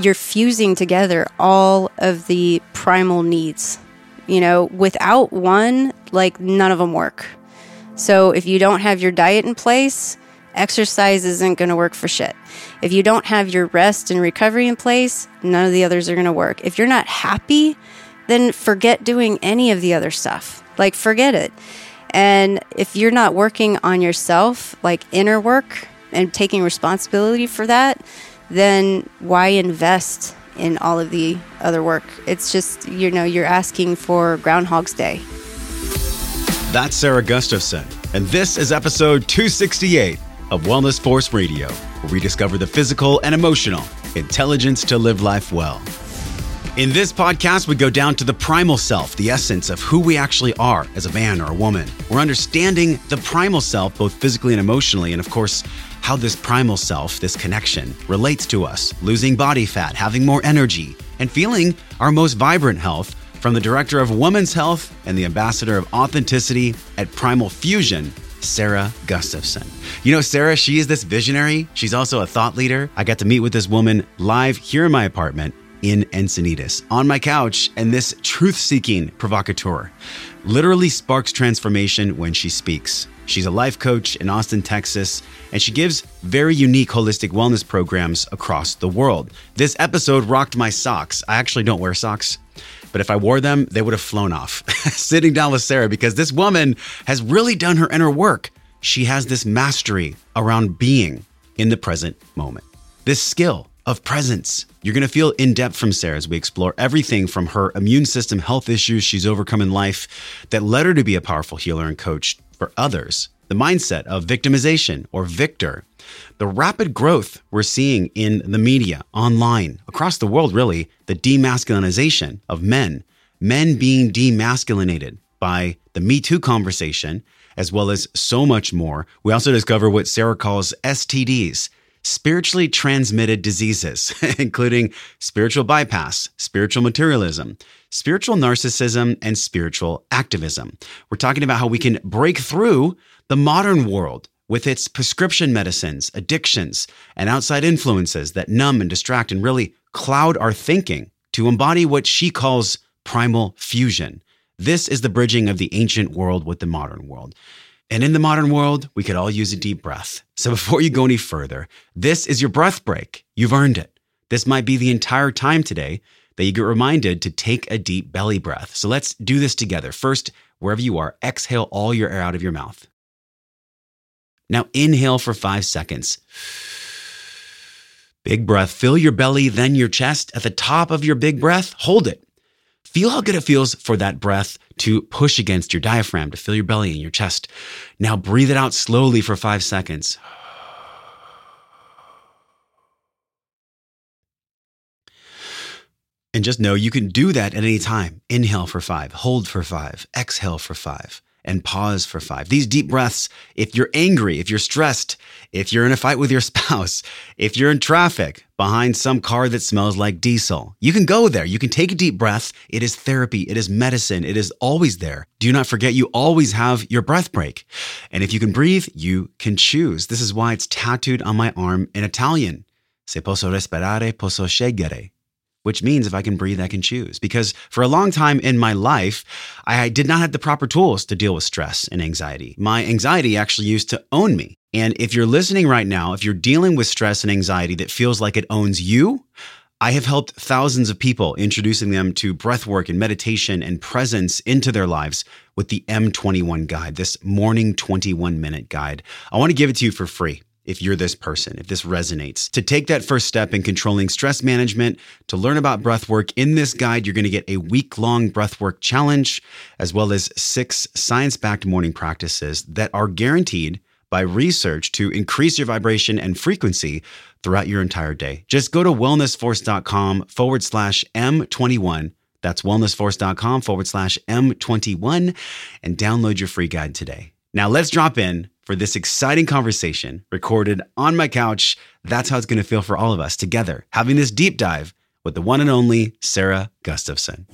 you're fusing together all of the primal needs. You know, without one, like none of them work. So if you don't have your diet in place, exercise isn't going to work for shit. If you don't have your rest and recovery in place, none of the others are going to work. If you're not happy, then forget doing any of the other stuff. Like, forget it. And if you're not working on yourself, like inner work, and taking responsibility for that, then why invest in all of the other work? It's just, you know, you're asking for Groundhog's Day. That's Sarah Gustafson, and this is episode 268 of Wellness Force Radio, where we discover the physical and emotional intelligence to live life well. In this podcast, we go down to the primal self, the essence of who we actually are as a man or a woman. We're understanding the primal self, both physically and emotionally, and of course, how this primal self, this connection, relates to us, losing body fat, having more energy, and feeling our most vibrant health from the director of women's health and the ambassador of authenticity at Primal Fusion, Sarah Gustafson. You know, Sarah, she is this visionary. She's also a thought leader. I got to meet with this woman live here in my apartment in Encinitas on my couch, and this truth seeking provocateur literally sparks transformation when she speaks. She's a life coach in Austin, Texas, and she gives very unique holistic wellness programs across the world. This episode rocked my socks. I actually don't wear socks, but if I wore them, they would have flown off. Sitting down with Sarah because this woman has really done her inner work. She has this mastery around being in the present moment, this skill of presence. You're going to feel in depth from Sarah as we explore everything from her immune system health issues she's overcome in life that led her to be a powerful healer and coach for others, the mindset of victimization or victor, the rapid growth we're seeing in the media, online, across the world, really, the demasculinization of men, men being demasculinated by the Me Too conversation, as well as so much more. We also discover what Sarah calls STDs spiritually transmitted diseases, including spiritual bypass, spiritual materialism, spiritual narcissism, and spiritual activism. We're talking about how we can break through the modern world with its prescription medicines, addictions, and outside influences that numb and distract and really cloud our thinking to embody what she calls primal fusion. This is the bridging of the ancient world with the modern world. And in the modern world, we could all use a deep breath. So before you go any further, this is your breath break. You've earned it. This might be the entire time today that you get reminded to take a deep belly breath. So let's do this together. First, wherever you are, exhale all your air out of your mouth. Now inhale for five seconds. Big breath. Fill your belly, then your chest. At the top of your big breath, hold it. Feel how good it feels for that breath to push against your diaphragm to fill your belly and your chest. Now breathe it out slowly for five seconds. And just know you can do that at any time. Inhale for five, hold for five, exhale for five and pause for five. These deep breaths, if you're angry, if you're stressed, if you're in a fight with your spouse, if you're in traffic behind some car that smells like diesel, you can go there. You can take a deep breath. It is therapy. It is medicine. It is always there. Do not forget you always have your breath break. And if you can breathe, you can choose. This is why it's tattooed on my arm in Italian. Se posso respirare, posso scegliere which means if I can breathe, I can choose. Because for a long time in my life, I did not have the proper tools to deal with stress and anxiety. My anxiety actually used to own me. And if you're listening right now, if you're dealing with stress and anxiety that feels like it owns you, I have helped thousands of people introducing them to breath work and meditation and presence into their lives with the M21 guide, this morning 21 minute guide. I want to give it to you for free if you're this person, if this resonates. To take that first step in controlling stress management, to learn about breath work, in this guide, you're going to get a week long breathwork challenge, as well as six science backed morning practices that are guaranteed by research to increase your vibration and frequency throughout your entire day. Just go to wellnessforce.com forward slash M21. That's wellnessforce.com forward slash M21 and download your free guide today. Now let's drop in for this exciting conversation recorded on my couch. That's how it's going to feel for all of us together, having this deep dive with the one and only Sarah Gustafson.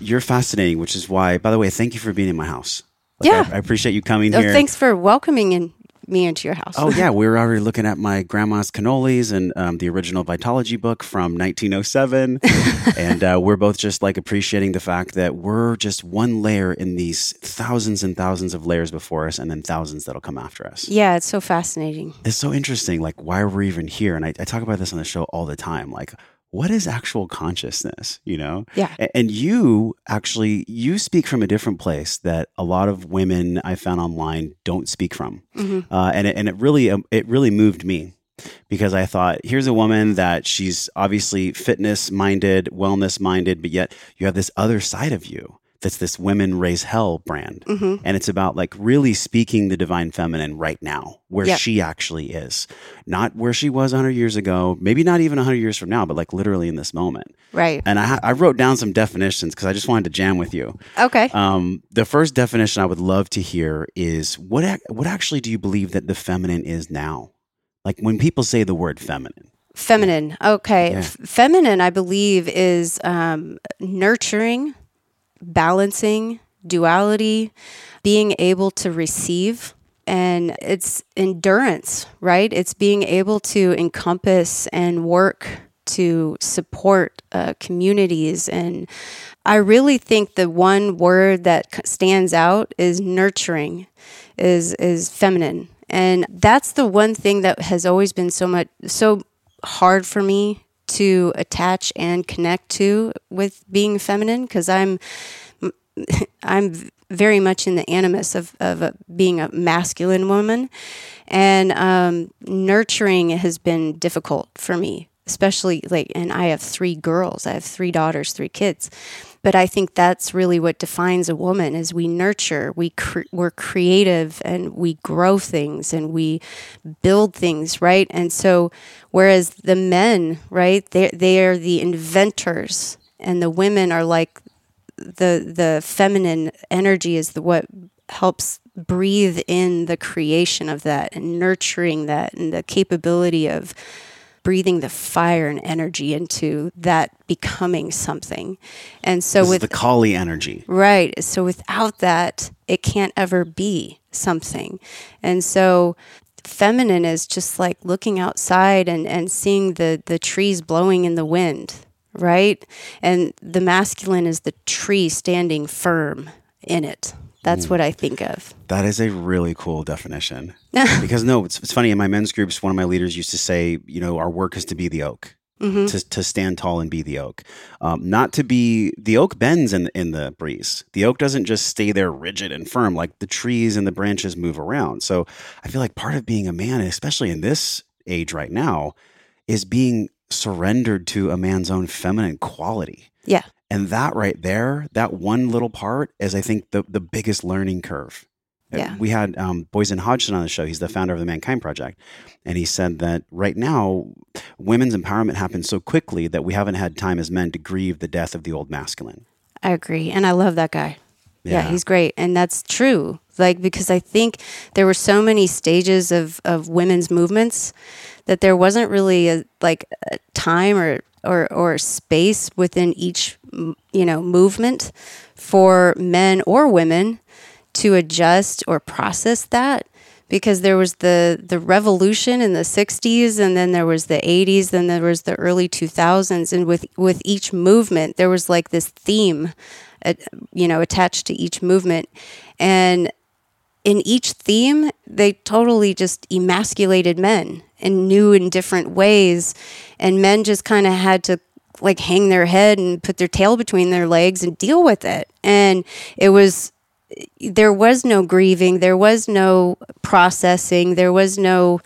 You're fascinating, which is why, by the way, thank you for being in my house. Like, yeah. I, I, appreciate you coming oh, here. Thanks for welcoming and me into your house. Oh yeah, we were already looking at my grandma's cannolis and um, the original Vitology book from 1907, and uh, we're both just like appreciating the fact that we're just one layer in these thousands and thousands of layers before us, and then thousands that'll come after us. yeah, it's so fascinating. It's so interesting, like why we're even here, and I, I talk about this on the show all the time, like. What is actual consciousness? You know, Yeah. And you actually you speak from a different place that a lot of women I found online don't speak from, hmm uh, and it, and it really um, it really moved me because I thought here's a woman that she's obviously fitness minded, wellness minded, but yet you have this other side of you that's this women raise hell brand, hmm and it's about like really speaking the divine feminine right now where Yep. she actually is, not where she was 100 years ago, maybe not even 100 years from now, but like literally in this moment. Right. And I, I wrote down some definitions because I just wanted to jam with you. Okay. Um, the first definition I would love to hear is what ac- what actually do you believe that the feminine is now? Like when people say the word feminine. Feminine. Okay. Yeah. F- feminine, I believe, is um, nurturing, balancing, duality, being able to receive. And it's endurance, right? It's being able to encompass and work to support uh, communities. And I really think the one word that stands out is nurturing, is is feminine, and that's the one thing that has always been so much so hard for me to attach and connect to with being feminine because I'm I'm very much in the animus of, of uh being a masculine woman. And um, nurturing has been difficult for me, especially like, and I have three girls, I have three daughters, three kids. But I think that's really what defines a woman is we nurture, we cre- we're creative and we grow things and we build things, right? And so whereas the men, right, they they are the inventors and the women are like the the feminine energy is the what helps breathe in the creation of that and nurturing that and the capability of breathing the fire and energy into that becoming something. And so This with the Kali energy. Right. So without that, it can't ever be something. And so feminine is just like looking outside and, and seeing the, the trees blowing in the wind, right? And the masculine is the tree standing firm in it. That's hmm. what I think of. That is a really cool definition. because no, it's, it's funny. In my men's groups, one of my leaders used to say, you know, our work is to be the oak. Mhm. To, to stand tall and be the oak, um, not to be the oak bends in in the breeze. The oak doesn't just stay there rigid and firm. Like the trees and the branches move around. So I feel like part of being a man, especially in this age right now, is being surrendered to a man's own feminine quality. Yeah. And that right there, that one little part is, I think, the, the biggest learning curve. Yeah. We had um, Boysen Hodgson on the show. He's the founder of the Mankind Project. And he said that right now, women's empowerment happens so quickly that we haven't had time as men to grieve the death of the old masculine. I agree. And I love that guy. Yeah. Yeah. he's great. And that's true. Like, because I think there were so many stages of, of women's movements that there wasn't really a, like a time or, or, or space within each, you know, movement for men or women to adjust or process that because there was the the revolution in the 60s and then there was the 80s then there was the early 2000s and with with each movement there was like this theme uh, you know attached to each movement. And in each theme they totally just emasculated men in new and different ways. And men just kind of had to like hang their head and put their tail between their legs and deal with it. And it was there was no grieving, there was no processing, there was no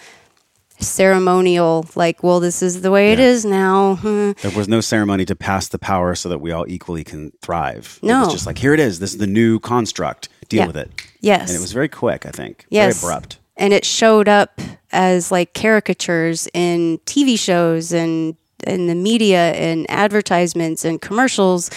ceremonial like, well, this is the way it Yeah. is now. There was no ceremony to pass the power so that we all equally can thrive. It No. was just like, here it is. This is the new construct. Deal Yeah. with it. Yes. And it was very quick, I think. Yes. Very abrupt. and it showed up as like caricatures in TV shows and in the media and advertisements and commercials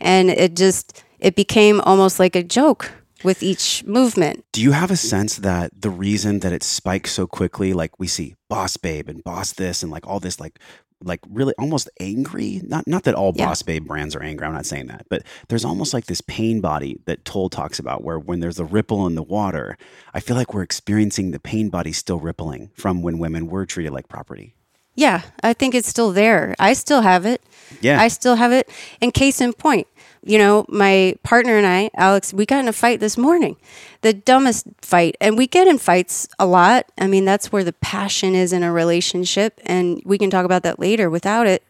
and it just it became almost like a joke with each movement. Do you have a sense that the reason that it spikes so quickly, like we see boss babe and boss this and like all this like like really almost angry. Not not that all Yeah. boss babe brands are angry. I'm not saying that, but there's almost like this pain body that Tolle talks about, where when there's a ripple in the water, I feel like we're experiencing the pain body still rippling from when women were treated like property. Yeah, I think it's still there. I still have it. Yeah. I still have it. And case in point, you know, my partner and I, Alex, we got in a fight this morning. The dumbest fight. And we get in fights a lot. I mean, that's where the passion is in a relationship. And we can talk about that later. Without it,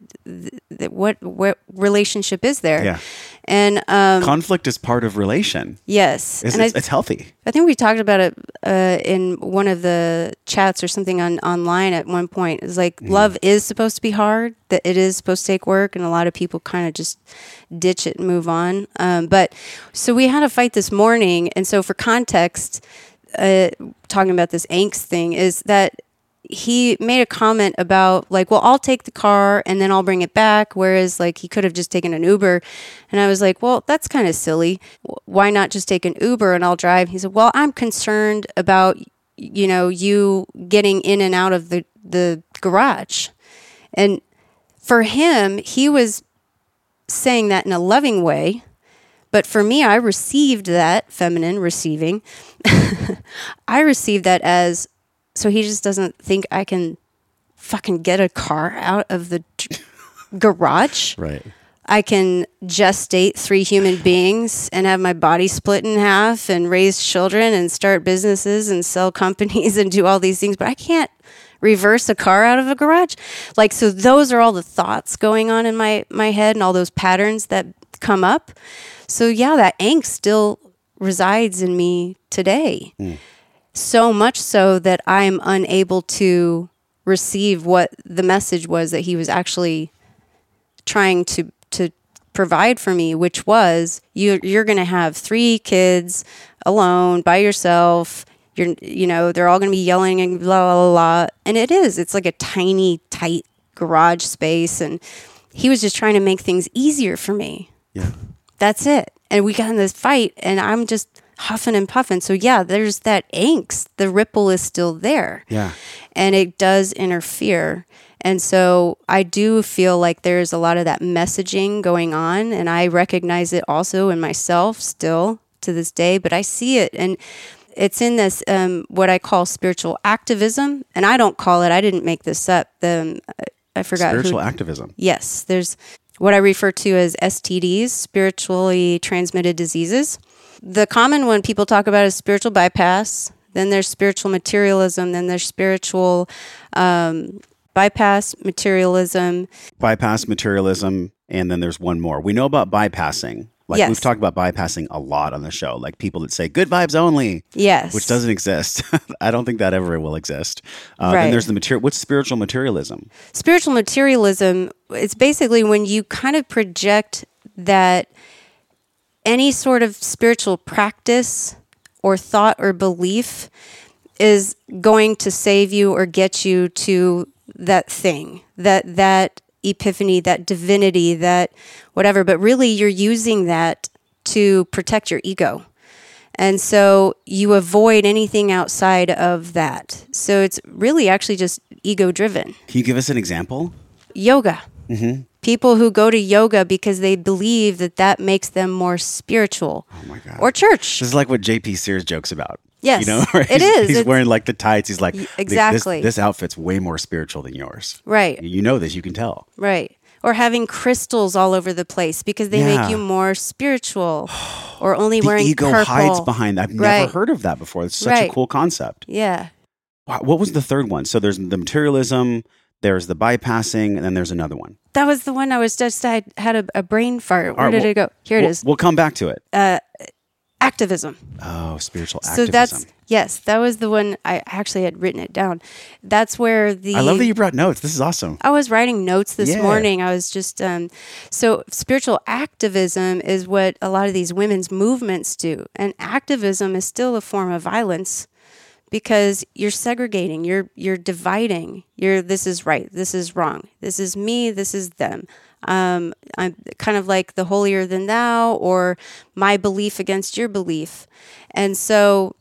what, what relationship is there? Yeah. And um, Conflict is part of relation. yes. It's, and it's, I, it's healthy. I think we talked about it uh, in one of the chats or something on online at one point. It's like Mm-hmm. love is supposed to be hard, that it is supposed to take work, and a lot of people kind of just ditch it and move on. Um, but so we had a fight this morning, and so for context, uh, talking about this angst thing is that he made a comment about like, well, I'll take the car and then I'll bring it back. Whereas like he could have just taken an Uber. And I was like, well, that's kind of silly. Why not just take an Uber and I'll drive? He said, well, I'm concerned about, you know, you getting in and out of the, the garage. And for him, he was saying that in a loving way. But for me, I received that feminine receiving. I received that as so he just doesn't think I can fucking get a car out of the t- garage. Right. I can gestate three human beings and have my body split in half and raise children and start businesses and sell companies and do all these things, but I can't reverse a car out of a garage. Like so those are all the thoughts going on in my my head and all those patterns that come up. So yeah, that angst still resides in me today. Mm. So much so that I'm unable to receive what the message was that he was actually trying to to provide for me, which was you you're going to have three kids alone by yourself. You're you know they're all going to be yelling and blah blah blah, blah. and it is it's like a tiny tight garage space, and he was just trying to make things easier for me. Yeah. That's it. And we got in this fight, and I'm just huffing and puffing. So yeah, there's that angst. The ripple is still there Yeah. and it does interfere. And so I do feel like there's a lot of that messaging going on, and I recognize it also in myself still to this day. But I see it, and it's in this um, what I call spiritual activism, and I don't call it. I didn't make this up. The I- I forgot Spiritual who. activism. Yes, there's what I refer to as STDs, spiritually transmitted diseases. The common one people talk about is spiritual bypass. Then there's spiritual materialism. Then there's spiritual um, bypass materialism. bypass materialism, and then there's one more. We know about bypassing. Like Yes. we've talked about bypassing a lot on the show. Like people that say good vibes only, Yes, which doesn't exist. I don't think that ever will exist. Uh, Right. Then there's the material. What's spiritual materialism? spiritual materialism it's basically when you kind of project that any sort of spiritual practice or thought or belief is going to save you or get you to that thing that that epiphany that divinity that whatever. But really you're using that to protect your ego. And so you avoid anything outside of that. So it's really actually just ego driven Can you give us an example? yoga. Mm-hmm. People who go to yoga because they believe that that makes them more spiritual. Oh my god. Or church. This is like what JP Sears jokes about. Yes, you know, right? it He's- is. He's It's- wearing like the tights. He's like, "Th- this- exactly. This, outfit's way more spiritual than yours. Right. You know this. You can tell. Right. Or having crystals all over the place because they Yeah. make you more spiritual. Or only wearing The wearing ego purple. hides behind. I've never Right. heard of that before. It's such Right. a cool concept. Yeah. Wow, What was the third one? So there's the materialism, there's the bypassing, and then there's another one. That was the one I was just I had a, a brain fart. Where right, did well- it go? Here it we'll, is. We'll come back to it. Activism. Oh, spiritual activism. So that's yes, that was the one I actually had written it down. That's where the I love that you brought notes. This is awesome. I was writing notes this Yeah. morning. I was just um, so spiritual activism is what a lot of these women's movements do, and activism is still a form of violence because you're segregating, you're you're dividing. You're this is right, this is wrong, this is me, this is them. Um, I'm kind of like the holier than thou, or my belief against your belief, and so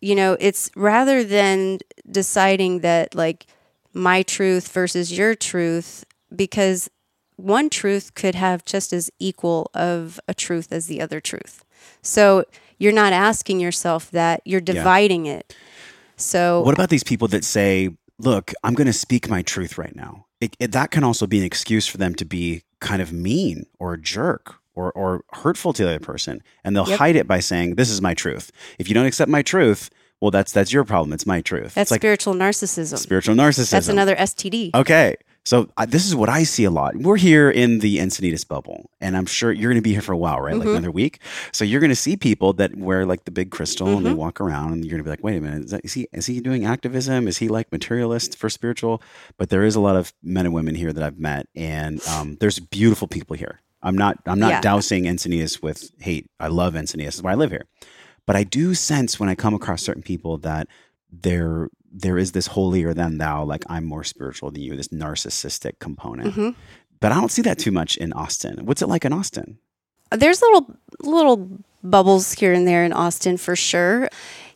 you know, it's rather than deciding that like my truth versus your truth because one truth could have just as equal of a truth as the other truth. So you're not asking yourself that, you're dividing it. So What about these people that say, look, I'm going to speak my truth right now? It, it, that can also be an excuse for them to be kind of mean or a jerk or, or hurtful to the other person. And they'll Yep. hide it by saying, this is my truth. If you don't accept my truth, well, that's that's your problem. It's my truth. that's it's like spiritual narcissism. spiritual narcissism. That's another STD. Okay. So I, this is what I see a lot. We're here in the Encinitas bubble, and I'm sure you're going to be here for a while, right? Mm-hmm. Like another week. So you're going to see people that wear like the big crystal and they Mm-hmm. walk around, and you're going to be like, "Wait a minute, is, that, is he is he doing activism? Is he like materialist for spiritual?" But there is a lot of men and women here that I've met, and um, there's beautiful people here. I'm not I'm not Yeah. dousing Encinitas with hate. I love Encinitas. This is why I live here. But I do sense when I come across certain people that there there is this holier than thou, like I'm more spiritual than you, this narcissistic component. hmm But I don't see that too much in Austin. What's it like in Austin? There's little little bubbles here and there in Austin for sure.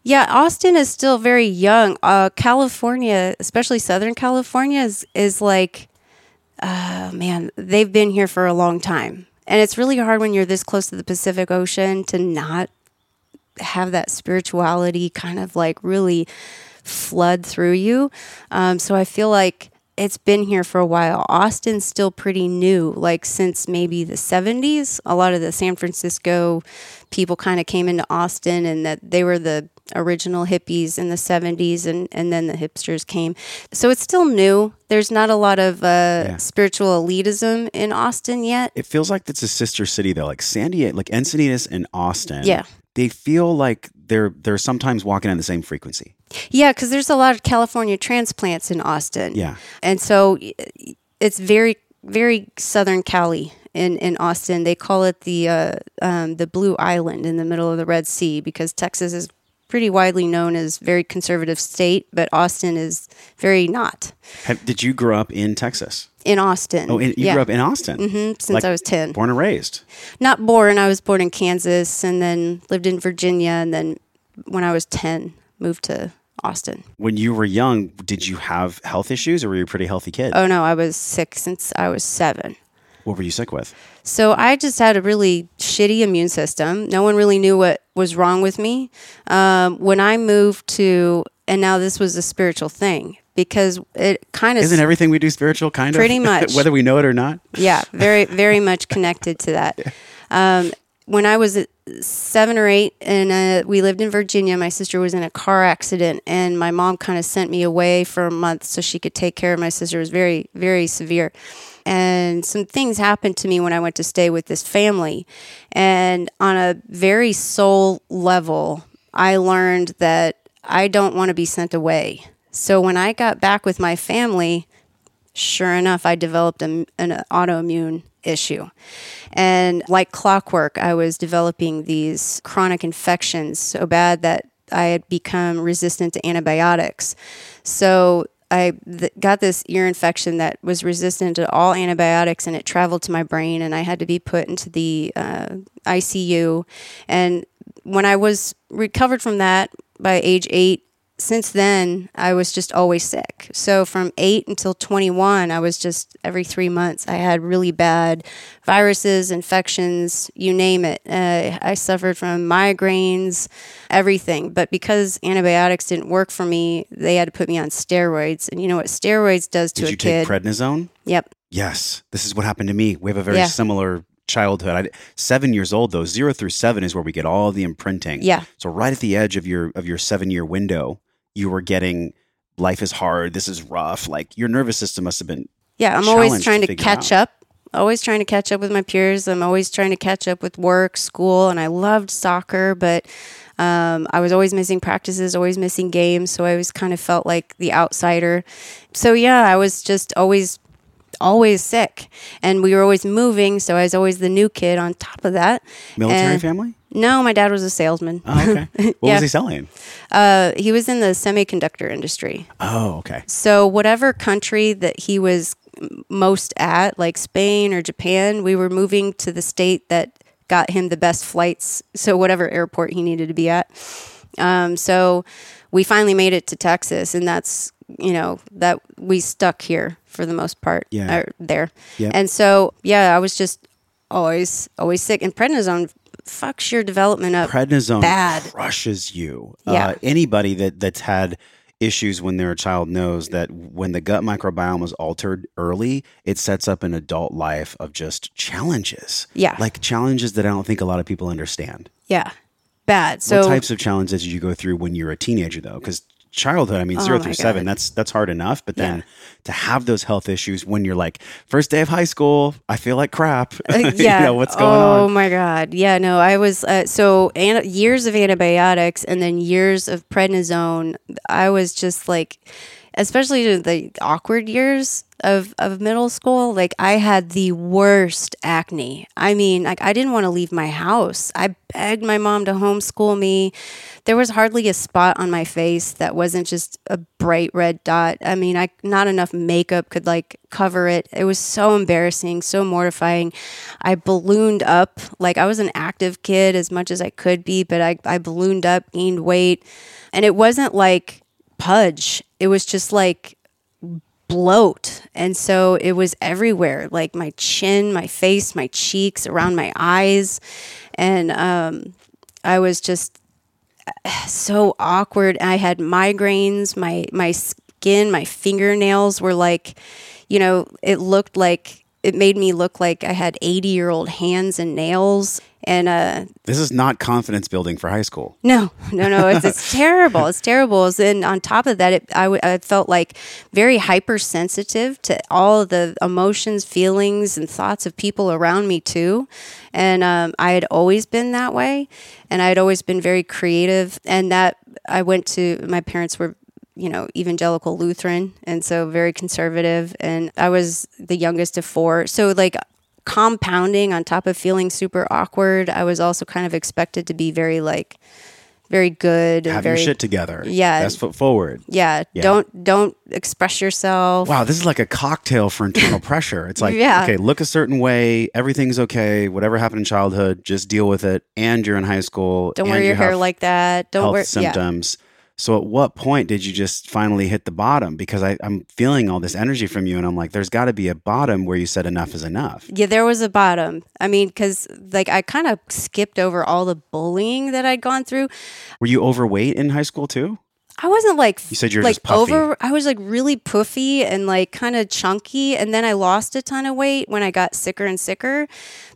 Yeah, Austin is still very young. Uh, California, especially Southern California, is is like, uh, man, they've been here for a long time, and it's really hard when you're this close to the Pacific Ocean to not have that spirituality kind of like really flood through you. Um, so I feel like it's been here for a while. Austin's still pretty new, like since maybe the 70s. A lot of the San Francisco people kind of came into Austin and that they were the original hippies in the 70s and, and then the hipsters came. So it's still new. There's not a lot of uh, Yeah. spiritual elitism in Austin yet. It feels like it's a sister city though, like San Diego, like Encinitas and Austin. Yeah. They feel like they're they're sometimes walking on the same frequency. Yeah, because there's a lot of California transplants in Austin. Yeah. And so it's very, very Southern Cali in, in Austin. They call it the uh, um, the Blue Island in the middle of the Red Sea because Texas is pretty widely known as very conservative state, but Austin is very not. Have, did you grow up in Texas? In Austin. Oh, in, you yeah. grew up in Austin. hmm since like I was 10. Born and raised. Not born. I was born in Kansas and then lived in Virginia. And then when I was 10, moved to Austin. When you were young, did you have health issues or were you a pretty healthy kid? Oh, no, I was sick since I was seven. what were you sick with? So I just had a really shitty immune system. No one really knew what was wrong with me. Um, when I moved to, and now this was a spiritual thing because it kind of, Isn't everything we do spiritual kind of? Pretty much. Whether we know it or not? yeah, very, very much connected to that. Um, when I was seven or eight and uh, we lived in Virginia, my sister was in a car accident and my mom kind of sent me away for a month so she could take care of my sister. It was very, very severe. And some things happened to me when I went to stay with this family. And on a very soul level, I learned that I don't want to be sent away. So when I got back with my family, sure enough, I developed an autoimmune issue. And like clockwork, I was developing these chronic infections so bad that I had become resistant to antibiotics. So I th- got this ear infection that was resistant to all antibiotics and it traveled to my brain, and I had to be put into the uh, ICU. And when I was recovered from that by age eight, since then, I was just always sick. So from eight until 21, I was just every three months, I had really bad viruses, infections, you name it. Uh, I suffered from migraines, everything. But because antibiotics didn't work for me, they had to put me on steroids. And you know what steroids does to Did a you kid? take prednisone? yep. Yes, this is what happened to me. We have a very Yeah. similar childhood. I, seven years old though, zero through seven is where we get all the imprinting. Yeah. So right at the edge of your of your seven year window, you were getting life is hard. This is rough. Like your nervous system must have been. Yeah, I'm always trying to to, catch out. up. Always trying to catch up with my peers. I'm always trying to catch up with work, school, and I loved soccer, but um, I was always missing practices, always missing games. So I always kind of felt like the outsider. So yeah, I was just always, always sick, and we were always moving. So I was always the new kid on top of that. Military And- family? No, my dad was a salesman. Oh, okay. What Yeah. was he selling? Uh, he was in the semiconductor industry. Oh, okay. So whatever country that he was most at, like Spain or Japan, we were moving to the state that got him the best flights. So whatever airport he needed to be at. Um, so we finally made it to Texas, and that's you know, that we stuck here for the most part. Yeah. there. Yep. And so, yeah, I was just always, always sick. And prednisone fucks your development up. prednisone bad. crushes you. Yeah. Uh, anybody that that's had issues when they're a child knows that when the gut microbiome is altered early, it sets up an adult life of just challenges. Yeah. Like challenges that I don't think a lot of people understand. yeah. Bad. So, what types of challenges did you go through when you were a teenager though? Because childhood, I mean, zero Oh my through seven, that's that's hard enough. But then Yeah. to have those health issues when you're like, first day of high school, I feel like crap. Uh, yeah. you know, what's going oh on? my god. Yeah. No, I was uh, so an- years of antibiotics and then years of prednisone. I was just like, especially the awkward years of of middle school. Like I had the worst acne. I mean, like I didn't want to leave my house. I begged my mom to homeschool me. There was hardly a spot on my face that wasn't just a bright red dot. I mean, I not enough makeup could like cover it. It was so embarrassing, so mortifying. I ballooned up. Like I was an active kid as much as I could be, but I, I ballooned up, gained weight. And it wasn't like pudge. It was just like bloat. And so it was everywhere like my chin, my face, my cheeks, around my eyes. And um, I was just so awkward. I had migraines. My my skin, my fingernails were like, you know, it looked like it made me look like I had 80 year old hands and nails. And uh, This is not confidence building for high school. no, no, no, it's, it's terrible. It's terrible. And on top of that, it, I, w- I felt like very hypersensitive to all the emotions, feelings, and thoughts of people around me too. And um, I had always been that way, and I had always been very creative. And that I went to my parents were you know, evangelical Lutheran, and so very conservative. And I was the youngest of four. So, like, compounding on top of feeling super awkward, I was also kind of expected to be very, like, very good and Have very your shit together. Yeah. Best foot forward. yeah, Yeah. Don't don't express yourself. Wow, this is like a cocktail for internal pressure. It's like, Yeah. okay, look a certain way, everything's okay, whatever happened in childhood, just deal with it. And you're in high school. Don't wear you your hair like that. Don't health wear yeah. So at what point did you just finally hit the bottom? Because I, I'm feeling all this energy from you, and I'm like, there's got to be a bottom where you said enough is enough. Yeah, there was a bottom. I mean, because like I kind of skipped over all the bullying that I'd gone through. Were you overweight in high school too? I wasn't like You said you were like over. I was like really puffy and like kind of chunky, and then I lost a ton of weight when I got sicker and sicker.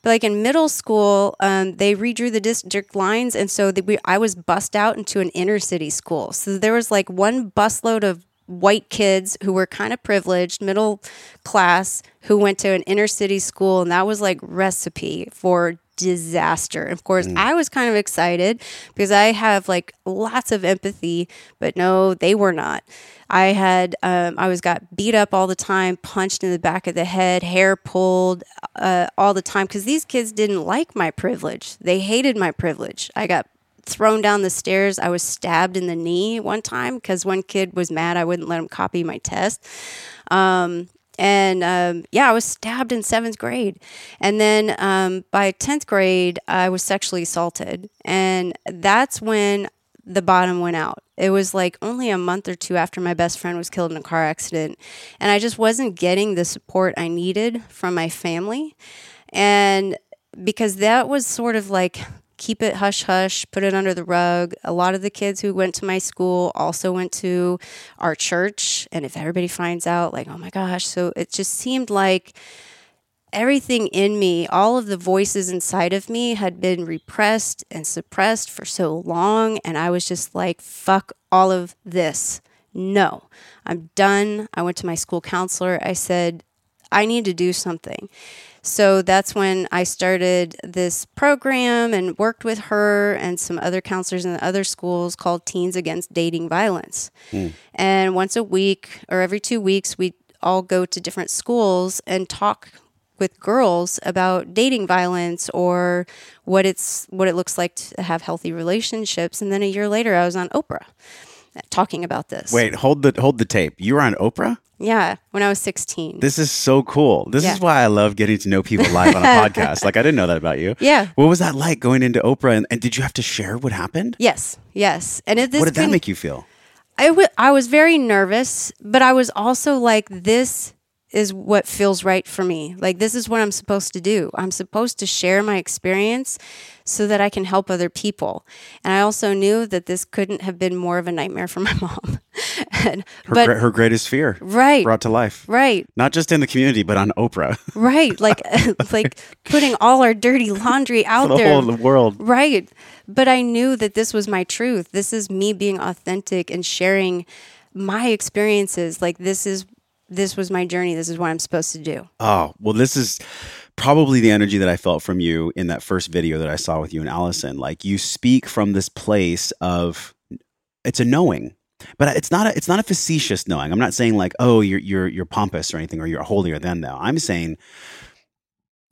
But like in middle school, um, they redrew the district lines, and so that we, I was bussed out into an inner city school. So there was like one busload of white kids who were kind of privileged, middle class, who went to an inner city school, and that was like recipe for disaster. And of course, I was kind of excited because I have like lots of empathy, but no, they were not. I had, um, I was got beat up all the time, punched in the back of the head, hair pulled uh, all the time because these kids didn't like my privilege. They hated my privilege. I got thrown down the stairs. I was stabbed in the knee one time because one kid was mad I wouldn't let him copy my test. Um, and um, yeah, I was stabbed in seventh grade. And then um, by 10th grade, I was sexually assaulted. And that's when the bottom went out. It was like only a month or two after my best friend was killed in a car accident. And I just wasn't getting the support I needed from my family. And because that was sort of like keep it hush hush, put it under the rug. A lot of the kids who went to my school also went to our church. And if everybody finds out, like, oh my gosh. So it just seemed like everything in me, all of the voices inside of me had been repressed and suppressed for so long. And I was just like, fuck all of this. No, I'm done. I went to my school counselor. I said, I need to do something. So that's when I started this program and worked with her and some other counselors in other schools called Teens Against Dating Violence. Hmm. And once a week or every two weeks, we all go to different schools and talk with girls about dating violence or what it's what it looks like to have healthy relationships. And then a year later, I was on Oprah talking about this. Wait, hold the hold the tape. You were on Oprah? Yeah, when I was 16. This is so cool. This Yeah. is why I love getting to know people live on a podcast. Like I didn't know that about you. Yeah. What was that like going into Oprah and, and did you have to share what happened? yes, yes. And it, this what did that make you feel? I, w- I was very nervous, but I was also like, this is what feels right for me. Like, this is what I'm supposed to do. I'm supposed to share my experience so that I can help other people. And I also knew that this couldn't have been more of a nightmare for my mom. and, Her, but, her greatest fear right, brought to life. right, Not just in the community, but on Oprah. right. Like, like putting all our dirty laundry out the there. whole world. Right. But I knew that this was my truth. This is me being authentic and sharing my experiences. Like this is this was my journey. This is what I'm supposed to do. Oh, well, this is probably the energy that I felt from you in that first video that I saw with you and Allison. Like you speak from this place of it's a knowing. But it's not a it's not a facetious knowing. I'm not saying like, oh, you're you're you're pompous or anything, or you're holier than thou. I'm saying,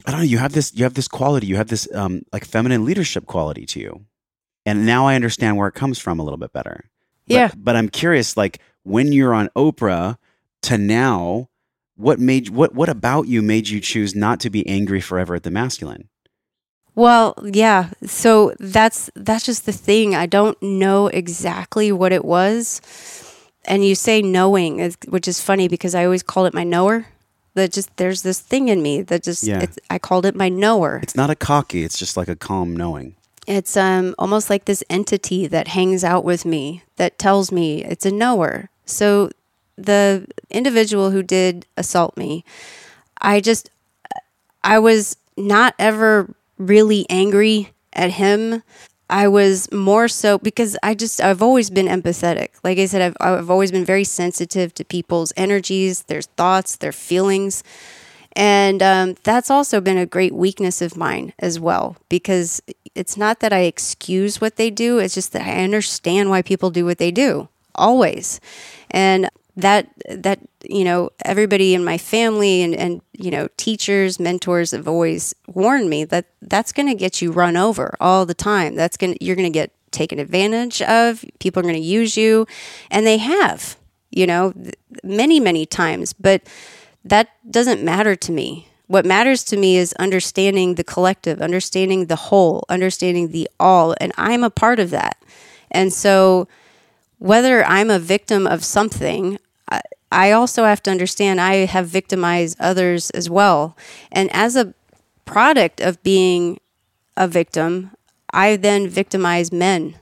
I don't know. You have this you have this quality. You have this um, like feminine leadership quality to you, and now I understand where it comes from a little bit better. But, Yeah. But I'm curious, like when you're on Oprah to now, what made what what about you made you choose not to be angry forever at the masculine? Well, yeah. So that's that's just the thing. I don't know exactly what it was. And you say knowing, which is funny because I always called it my knower. That just there's this thing in me that just Yeah. it's, I called it my knower. It's not a cocky. It's just like a calm knowing. It's um almost like this entity that hangs out with me that tells me it's a knower. So the individual who did assault me, I just I was not ever really angry at him. I was more so because I just I've always been empathetic. Like I said, I've I've always been very sensitive to people's energies, their thoughts, their feelings. And um, that's also been a great weakness of mine as well, because it's not that I excuse what they do, it's just that I understand why people do what they do, always. And that, that, you know, everybody in my family and, and, you know, teachers, mentors have always warned me that that's going to get you run over all the time. That's going you're going to get taken advantage of. People are going to use you. And they have, you know, many, many times. But, that doesn't matter to me. What matters to me is understanding the collective, understanding the whole, understanding the all, and I'm a part of that. And so, whether I'm a victim of something, I, also have to understand I have victimized others as well. And as a product of being a victim, I then victimize men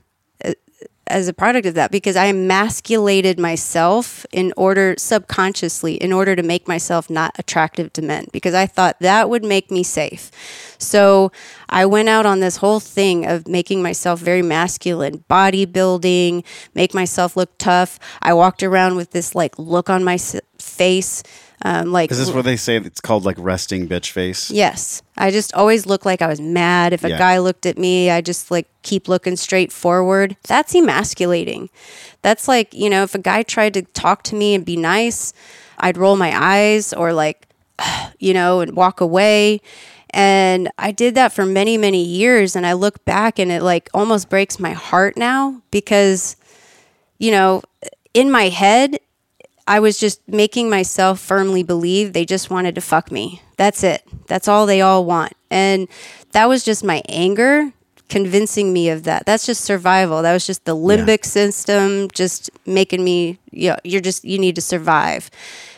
as a product of that because I emasculated myself in order subconsciously in order to make myself not attractive to men because I thought that would make me safe. So I went out on this whole thing of making myself very masculine, bodybuilding, make myself look tough. I walked around with this like look on my face. Um, like Is this where they say it's called like resting bitch face? Yes. I just always look like I was mad. If a Yeah. guy looked at me, I just like keep looking straight forward. That's emasculating. That's like, you know, if a guy tried to talk to me and be nice, I'd roll my eyes or like, you know, and walk away. And I did that for many, many years. And I look back and it like almost breaks my heart now because, you know, in my head, I was just making myself firmly believe they just wanted to fuck me. That's it. That's all they all want. And that was just my anger convincing me of that. That's just survival. That was just the limbic system just making me, you know, you're just you need to survive.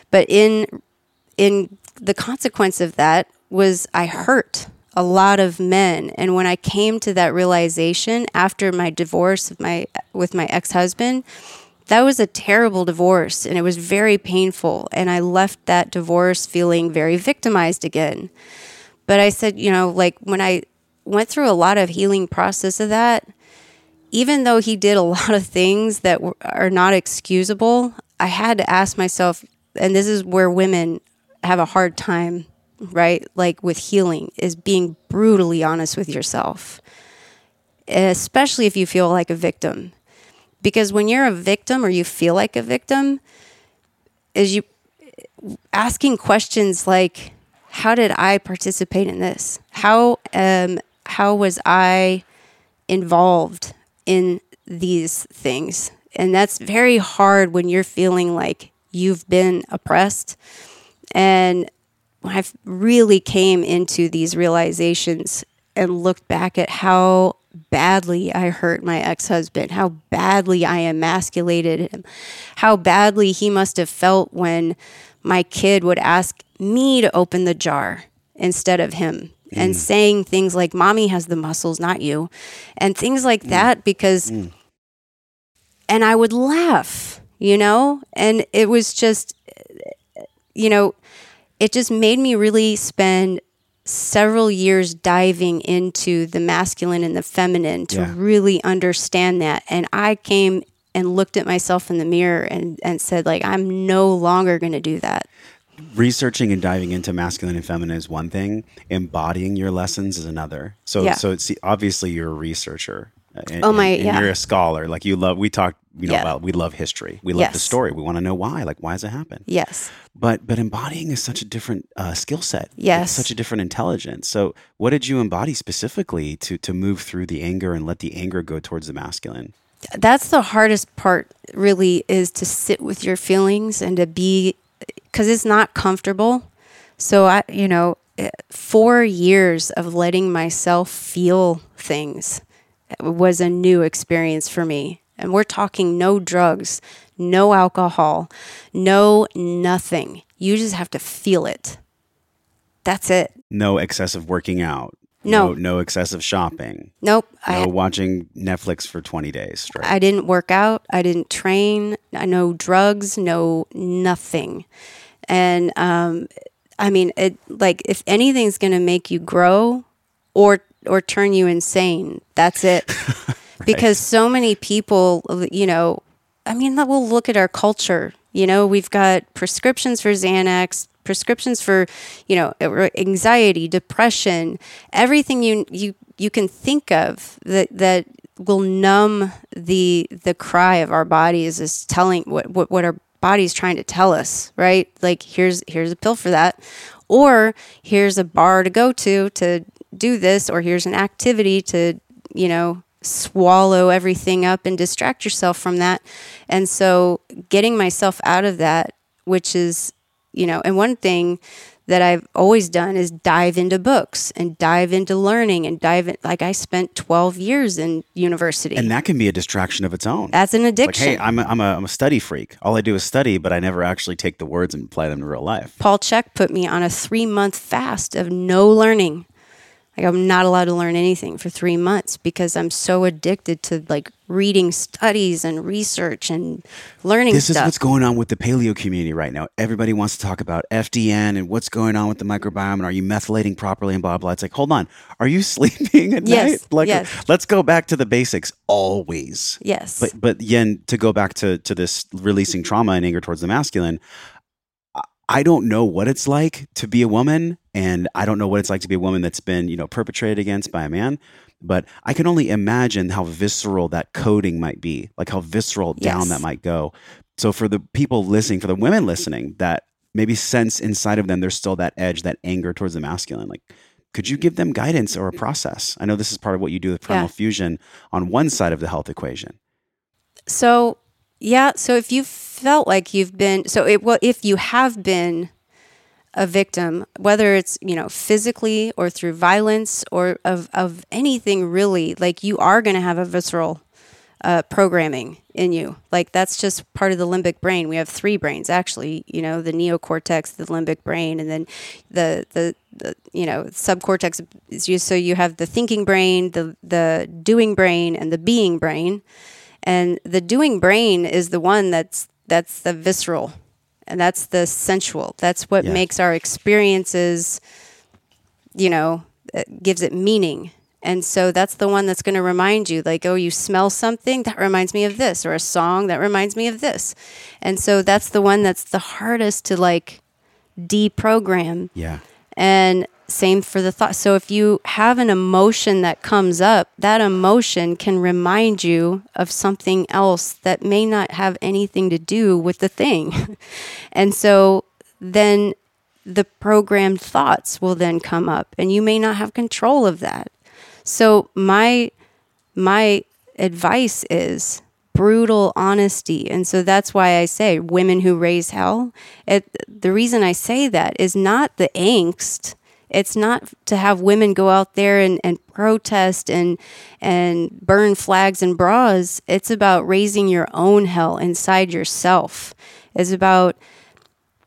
But in in the consequence of that was I hurt a lot of men and when I came to that realization after my divorce of my with my ex-husband that was a terrible divorce and it was very painful and I left that divorce feeling very victimized again. But I said you know like when I went through a lot of healing process of that even though he did a lot of things that are not excusable I had to ask myself and this is where women have a hard time right? Like with healing is being brutally honest with yourself especially if you feel like a victim because when you're a victim or you feel like a victim is you asking questions like how did i participate in this? How um how was i involved in these things? And that's very hard when you're feeling like you've been oppressed. And i really came into these realizations and looked back at how badly I hurt my ex husband, how badly I emasculated him, how badly he must have felt when my kid would ask me to open the jar instead of him. And mm. saying things like, Mommy has the muscles, not you. And things like mm. that, because, mm. and I would laugh, you know? And it was just, you know, it just made me really spend several years diving into the masculine and the feminine to Yeah. really understand that. And I came and looked at myself in the mirror and, and said, like, I'm no longer going to do that. researching and diving into masculine and feminine is one thing embodying your lessons is another so Yeah. so it's obviously you're a researcher and, Oh, my- and- and yeah. you're a scholar. Like you love we talk you know Yeah. about we love history. We love the story. We want to know why. Like why does it happen? Yes. but but embodying is such a different uh, skill set. It's Yes. such a different intelligence. So what did you embody specifically to to move through the anger and let the anger go towards the masculine? That's the hardest part really is to sit with your feelings and to be because it's not comfortable. So i you know eh, four years of letting myself feel things was a new experience for me and we're talking no drugs no alcohol no nothing you just have to feel it that's it no excessive working out No. no, no excessive shopping nope no I, watching netflix for 20 days straight I didn't work out. I didn't train. I no drugs, no nothing. And um, I mean, it like if anything's going to make you grow or or turn you insane, that's it. Because so many people, you know, I mean, we'll look at our culture. You know, we've got prescriptions for Xanax, prescriptions for, you know, anxiety, depression, everything you you you can think of that that will numb the the cry of our bodies is telling what what, what our body's trying to tell us, right? Like here's here's a pill for that, or here's a bar to go to to do this, or here's an activity to you know swallow everything up and distract yourself from that. And so getting myself out of that, which is, you know, and one thing that I've always done is dive into books and dive into learning and dive in, like I spent 12 years in university. and that can be a distraction of its own That's an like addiction. hey I'm a, I'm, a, I'm a study freak all i do is study but i never actually take the words and apply them to real life Paul Chek put me on a three month fast of no learning. Like I'm not allowed to learn anything for three months because I'm so addicted to like reading studies and research and learning this is what's going on with the paleo community right now. Everybody wants to talk about fdn and what's going on with the microbiome and are you methylating properly and blah blah. It's like hold on. Are you sleeping at Yes, night? Like yes. let's go back to the basics always. Yes. but but yen to go back to to this releasing trauma and anger towards the masculine I- don't know what it's like to be a woman, and I don't know what it's like to be a woman that's been, you know, perpetrated against by a man. But I can only imagine how visceral that coding might be, like how visceral down that might go. So for the people listening, for the women listening, that maybe sense inside of them there's still that edge, that anger towards the masculine. Like, could you give them guidance or a process? I know this is part of what you do with Primal Yeah. Fusion on one side of the health equation. So, yeah. So if you felt like you've been, so it, well, if you have been a victim, whether it's, you know, physically or through violence or of, of anything really, like you are going to have a visceral uh, programming in you. Like that's just part of the limbic brain. We have three brains actually, you know, the neocortex, the limbic brain, and then the, the, the you know, subcortex. So you have the thinking brain, the, the doing brain, and the being brain and the doing brain is the one that's that's the visceral and that's the sensual that's what Yeah. makes our experiences you know it gives it meaning and so that's the one that's going to remind you like oh you smell something that reminds me of this or a song that reminds me of this and so that's the one that's the hardest to like deprogram Yeah. and same for the thought. So if you have an emotion that comes up, that emotion can remind you of something else that may not have anything to do with the thing. and so then the programmed thoughts will then come up and you may not have control of that. So my my advice is brutal honesty. And so that's why I say women who raise hell. It, the reason I say that is not the angst, It's not to have women go out there and, and protest and and burn flags and bras. It's about raising your own hell inside yourself. It's about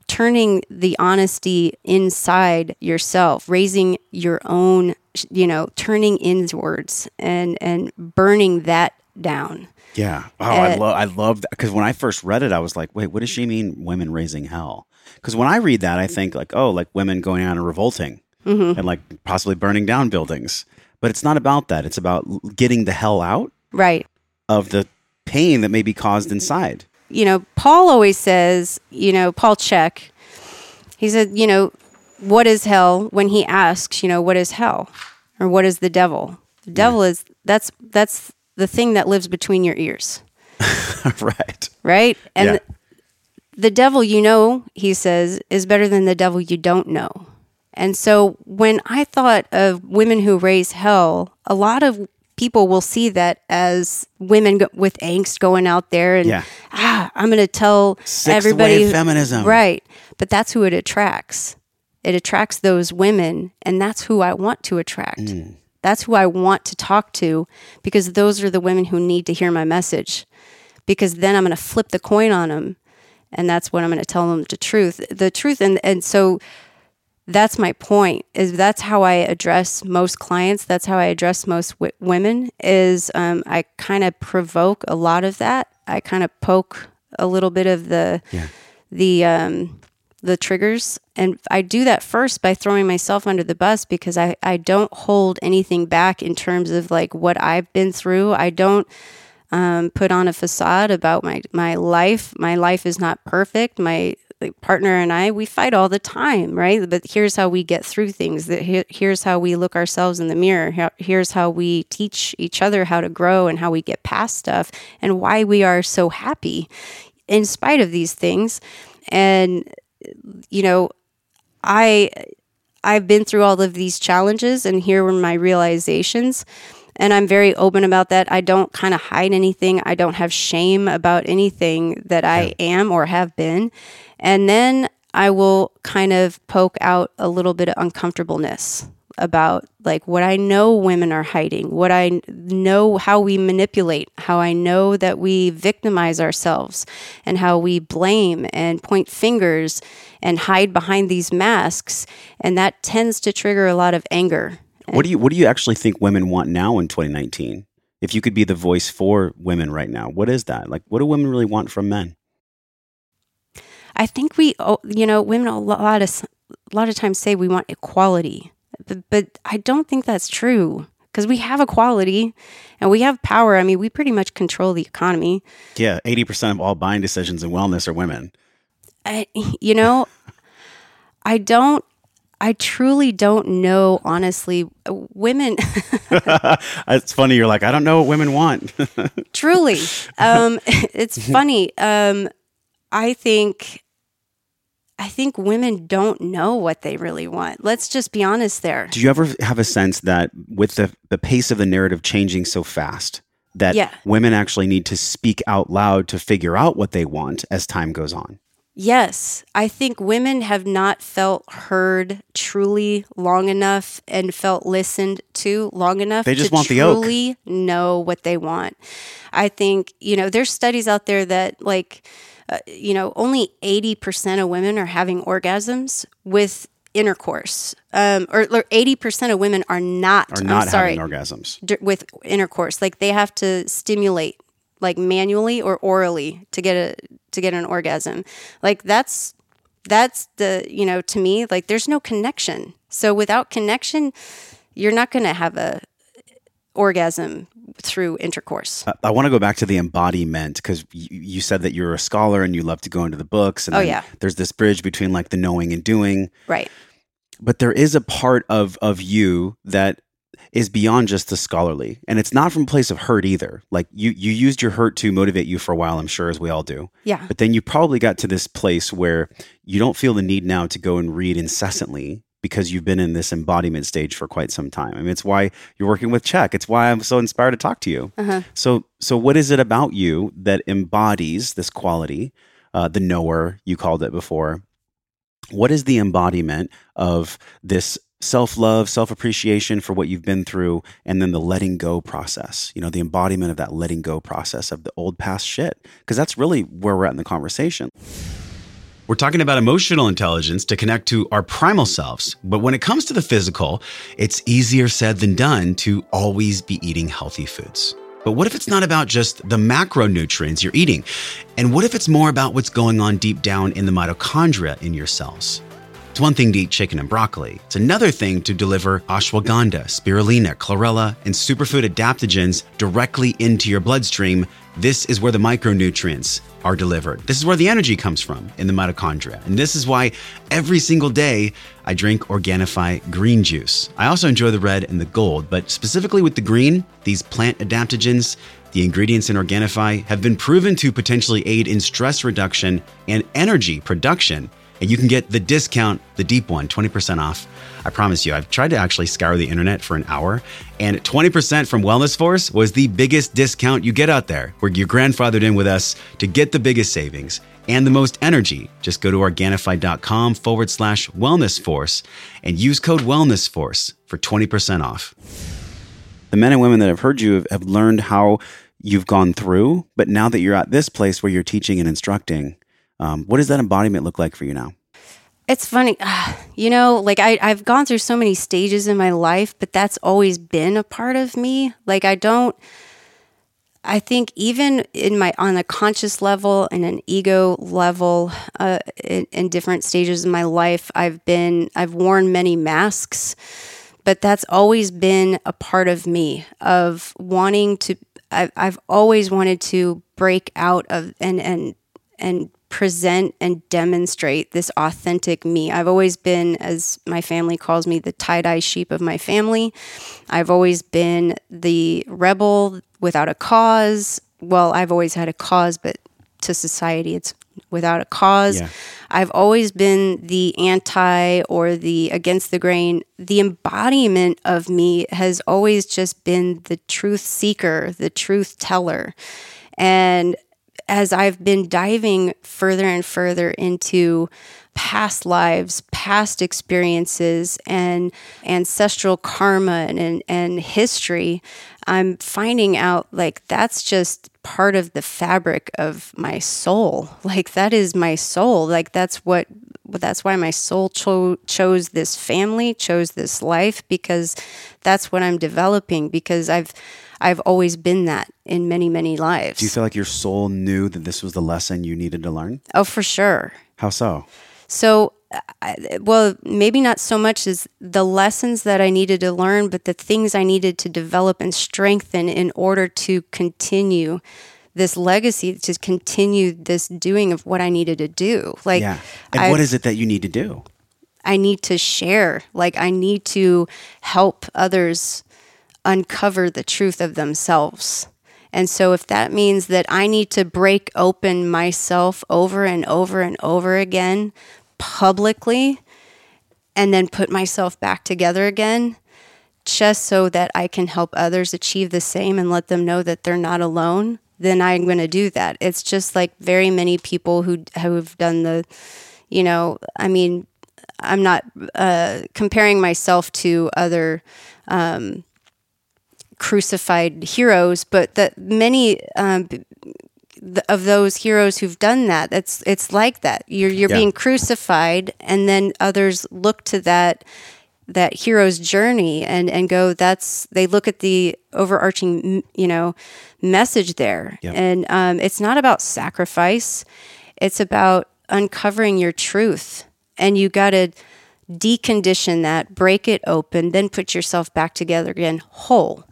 turning the honesty inside yourself, raising your own, you know, turning inwards and and burning that down. Yeah. Oh, I Uh, love I love that because when I first read it, I was like, wait, what does she mean? Women raising hell? Because when I read that, I think like, oh, like women going out and revolting Mm-hmm. and like possibly burning down buildings. But it's not about that. It's about getting the hell out Right. of the pain that may be caused inside. you know, Paul always says, you know, Paul Chek, he said, you know, what is hell when he asks, you know, what is hell or what is the devil? The devil is that's that's the thing that lives between your ears, right. right? And Yeah. the devil you know, he says, is better than the devil you don't know. And so when I thought of women who raise hell, a lot of people will see that as women go- with angst going out there and Yeah. ah, I'm going to tell Sixth everybody feminism. Right. But that's who it attracts. It attracts those women and that's who I want to attract. Mm. That's who I want to talk to because those are the women who need to hear my message. Because then I'm going to flip the coin on them and that's when I'm going to tell them the truth. The truth and and so that's my point is that's how i address most clients that's how i address most w- women is um, i kind of provoke a lot of that i kind of poke a little bit of the Yeah. the um, the triggers and i do that first by throwing myself under the bus because i i don't hold anything back in terms of like what i've been through i don't um, put on a facade about my my life. My life is not perfect. My like, partner and I we fight all the time, right? But here's how we get through things. That here's how we look ourselves in the mirror. Here's how we teach each other how to grow and how we get past stuff and why we are so happy in spite of these things. And you know, I I've been through all of these challenges and here were my realizations. And I'm very open about that. I don't kind of hide anything. I don't have shame about anything that I am or have been. And then I will kind of poke out a little bit of uncomfortableness about like what I know women are hiding, what I know how we manipulate, how I know that we victimize ourselves and how we blame and point fingers and hide behind these masks and that tends to trigger a lot of anger. What do you what do you actually think women want now in 2019? If you could be the voice for women right now, what is that? Like what do women really want from men? I think we, oh, you know, women a lot of a lot of times say we want equality, but, but I don't think that's true because we have equality and we have power. I mean, we pretty much control the economy. Yeah, 80% of all buying decisions in wellness are women. I, you know, I don't. I truly don't know, honestly. Women, it's funny you're like, I don't know what women want. truly, um, it's funny. Um, I think, I think women don't know what they really want. Let's just be honest there. Do you ever have a sense that with the, the pace of the narrative changing so fast, that Yeah. women actually need to speak out loud to figure out what they want as time goes on? Yes, I think women have not felt heard truly long enough and felt listened to long enough They just to want the oak. truly know what they want. I think, you know, there's studies out there that like uh, you know, only 80% of women are having orgasms with intercourse. Um, or, or 80% of women are not, Are not I'm sorry, having orgasms. d- with intercourse. Like they have to stimulate like manually or orally to get a to get an orgasm. Like that's that's the you know to me like there's no connection. So without connection, you're not going to have a orgasm through intercourse. I, I want to go back to the embodiment because you, you said that you're a scholar and you love to go into the books. And Oh, yeah. there's this bridge between like the knowing and doing. Right. but there is a part of of you that is beyond just the scholarly and it's not from a place of hurt either like you you used your hurt to motivate you for a while i'm sure as we all do Yeah. but then you probably got to this place where you don't feel the need now to go and read incessantly because you've been in this embodiment stage for quite some time i mean it's why you're working with Chek it's why i'm so inspired to talk to you Uh-huh. so so what is it about you that embodies this quality uh, the knower you called it before what is the embodiment of this self love, self appreciation for what you've been through, and then the letting go process, you know, the embodiment of that letting go process of the old past shit. Because that's really where we're at in the conversation. We're talking about emotional intelligence to connect to our primal selves. But when it comes to the physical, it's easier said than done to always be eating healthy foods. But what if it's not about just the macronutrients you're eating? And what if it's more about what's going on deep down in the mitochondria in your cells? It's one thing to eat chicken and broccoli. It's another thing to deliver ashwagandha, spirulina, chlorella, and superfood adaptogens directly into your bloodstream. This is where the micronutrients are delivered. This is where the energy comes from in the mitochondria. And this is why every single day I drink Organifi green juice. I also enjoy the red and the gold, but specifically with the green, these plant adaptogens, the ingredients in Organifi have been proven to potentially aid in stress reduction and energy production and you can get the discount, the deep one, 20% off. I promise you, I've tried to actually scour the internet for an hour, and 20% from Wellness Force was the biggest discount you get out there. Where you're grandfathered in with us to get the biggest savings and the most energy. Just go to Organifi.com forward slash wellness force and use code wellness force for 20% off. The men and women that have heard you have, have learned how you've gone through, but now that you're at this place where you're teaching and instructing, um, what does that embodiment look like for you now? It's funny, you know, like I, I've gone through so many stages in my life, but that's always been a part of me. Like I don't, I think even in my on a conscious level and an ego level, uh, in, in different stages of my life, I've been I've worn many masks, but that's always been a part of me of wanting to. I've, I've always wanted to break out of and and and present and demonstrate this authentic me. I've always been, as my family calls me, the tie dye sheep of my family. I've always been the rebel without a cause. Well, I've always had a cause, but to society, it's without a cause. Yeah. I've always been the anti or the against the grain. The embodiment of me has always just been the truth seeker, the truth teller. And as I've been diving further and further into past lives, past experiences, and ancestral karma and, and history, I'm finding out like that's just part of the fabric of my soul. Like that is my soul. Like that's what that's why my soul cho- chose this family, chose this life because that's what I'm developing because I've I've always been that in many, many lives. Do you feel like your soul knew that this was the lesson you needed to learn? Oh, for sure. How so? So, well, maybe not so much as the lessons that I needed to learn, but the things I needed to develop and strengthen in order to continue this legacy, to continue this doing of what I needed to do. Like, yeah. And I, what is it that you need to do? I need to share. Like, I need to help others uncover the truth of themselves. And so, if that means that I need to break open myself over and over and over again publicly and then put myself back together again, just so that I can help others achieve the same and let them know that they're not alone, then I'm going to do that. It's just like very many people who who've done the, you know, I mean, I'm not uh, comparing myself to other um, crucified heroes, but that many um, of those heroes who've done that, it's it's like that. You're you're yeah. being crucified, and then others look to that that hero's journey and and go. That's they look at the overarching you know message there, yep. and um, it's not about sacrifice. It's about uncovering your truth, and you got to decondition that, break it open, then put yourself back together again whole.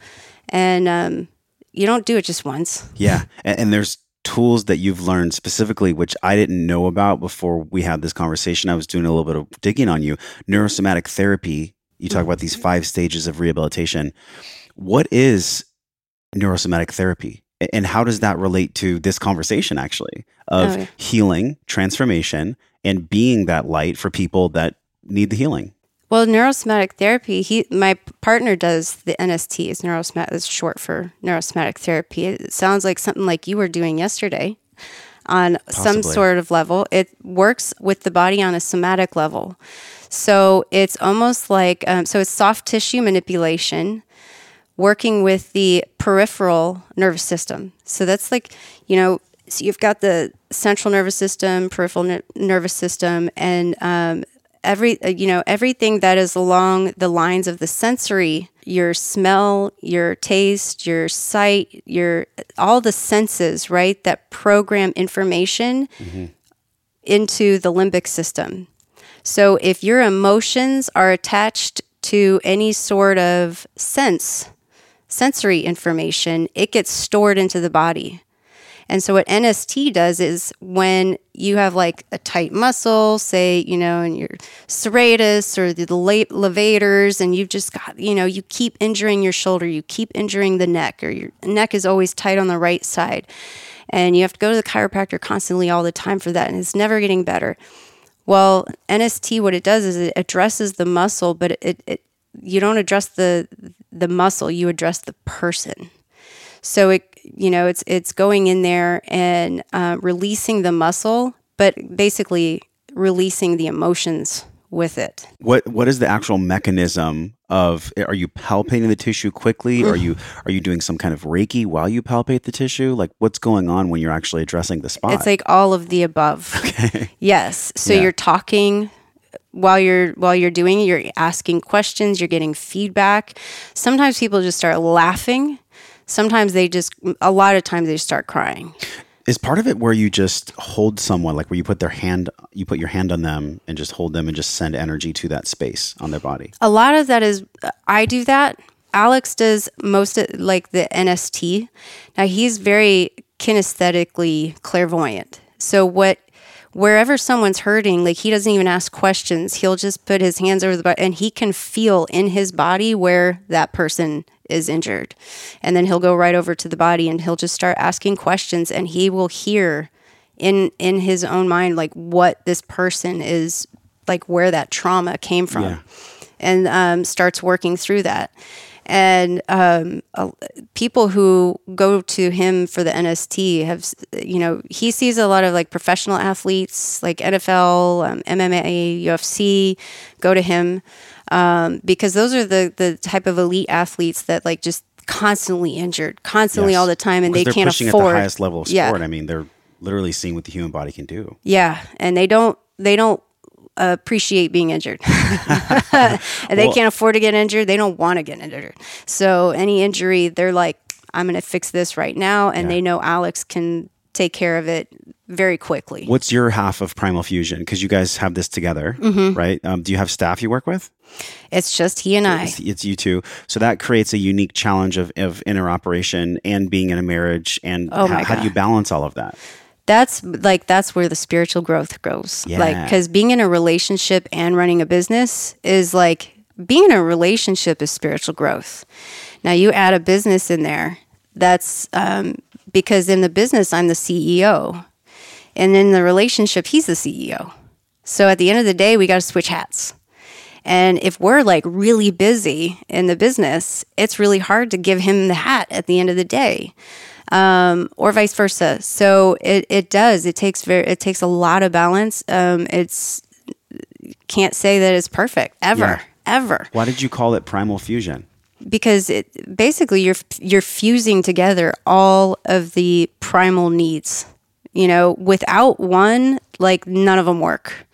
And um, you don't do it just once. Yeah. And, and there's tools that you've learned specifically, which I didn't know about before we had this conversation. I was doing a little bit of digging on you. Neurosomatic therapy, you talk about these five stages of rehabilitation. What is neurosomatic therapy? And how does that relate to this conversation, actually, of oh, yeah. healing, transformation, and being that light for people that need the healing? Well, neurosomatic therapy, he my partner does the NST. Is neurosomatic is short for neurosomatic therapy. It sounds like something like you were doing yesterday on Possibly. some sort of level. It works with the body on a somatic level. So it's almost like um, so it's soft tissue manipulation working with the peripheral nervous system. So that's like, you know, so you've got the central nervous system, peripheral ner- nervous system, and um, every uh, you know everything that is along the lines of the sensory, your smell, your taste, your sight, your all the senses, right? That program information into the limbic system. So if your emotions are attached to any sort of sense, sensory information, it gets stored into the body. And so what NST does is when you have like a tight muscle, say, you know, in your serratus or the levators, and you've just got, you know, you keep injuring your shoulder, you keep injuring the neck, or your neck is always tight on the right side. And you have to go to the chiropractor constantly all the time for that, and it's never getting better. Well, NST, what it does is it addresses the muscle, but it, it you don't address the the muscle, you address the person. So it you know it's it's going in there and uh, releasing the muscle, but basically releasing the emotions with it. What what is the actual mechanism of are you palpating the tissue quickly? Are you are you doing some kind of Reiki while you palpate the tissue? Like what's going on when you're actually addressing the spot? It's like all of the above. okay. Yes. So Yeah. you're talking while you're while you're doing it, you're asking questions, you're getting feedback. Sometimes people just start laughing. Sometimes they just a lot of times they start crying. Is part of it where you just hold someone, like where you put their hand, you put your hand on them and just hold them and just send energy to that space on their body? A lot of that is I do that. Alex does most of like the NST. Now he's very kinesthetically clairvoyant. So what wherever someone's hurting, like he doesn't even ask questions. He'll just put his hands over the body and he can feel in his body where that person is injured. And then he'll go right over to the body and he'll just start asking questions and he will hear in in his own mind like what this person is like where that trauma came from Yeah. and um, starts working through that. And um, uh, people who go to him for the NST have, you know, he sees a lot of like professional athletes, like NFL, um, MMA, UFC, go to him um, because those are the the type of elite athletes that like just constantly injured, constantly Yes. all the time, and they can't pushing afford at the highest level of Yeah. sport. I mean, they're literally seeing what the human body can do. Yeah, and they don't they don't appreciate being injured. and they can't afford to get injured. They don't want to get injured. So any injury, they're like, I'm going to fix this right now, and they know Alex can take care of it very quickly. What's your half of Primal Fusion? Because you guys have this together, Mm-hmm. right? Um, do you have staff you work with? It's just he and I. It's, it's you two. So that creates a unique challenge of, of interoperation and being in a marriage. And Oh how, my how do you balance all of that? that's like that's where the spiritual growth goes like because being in a relationship and running a business is like being in a relationship is spiritual growth now you add a business in there that's um, because in the business i'm the ceo and in the relationship he's the ceo so at the end of the day we got to switch hats and if we're like really busy in the business, it's really hard to give him the hat at the end of the day, um, or vice versa. So it, it does. It takes very it takes a lot of balance. Um, it's can't say that it's perfect ever, Yeah. ever Why did you call it Primal Fusion? because it basically you're you're fusing together all of the primal needs. You know, without one, like none of them work.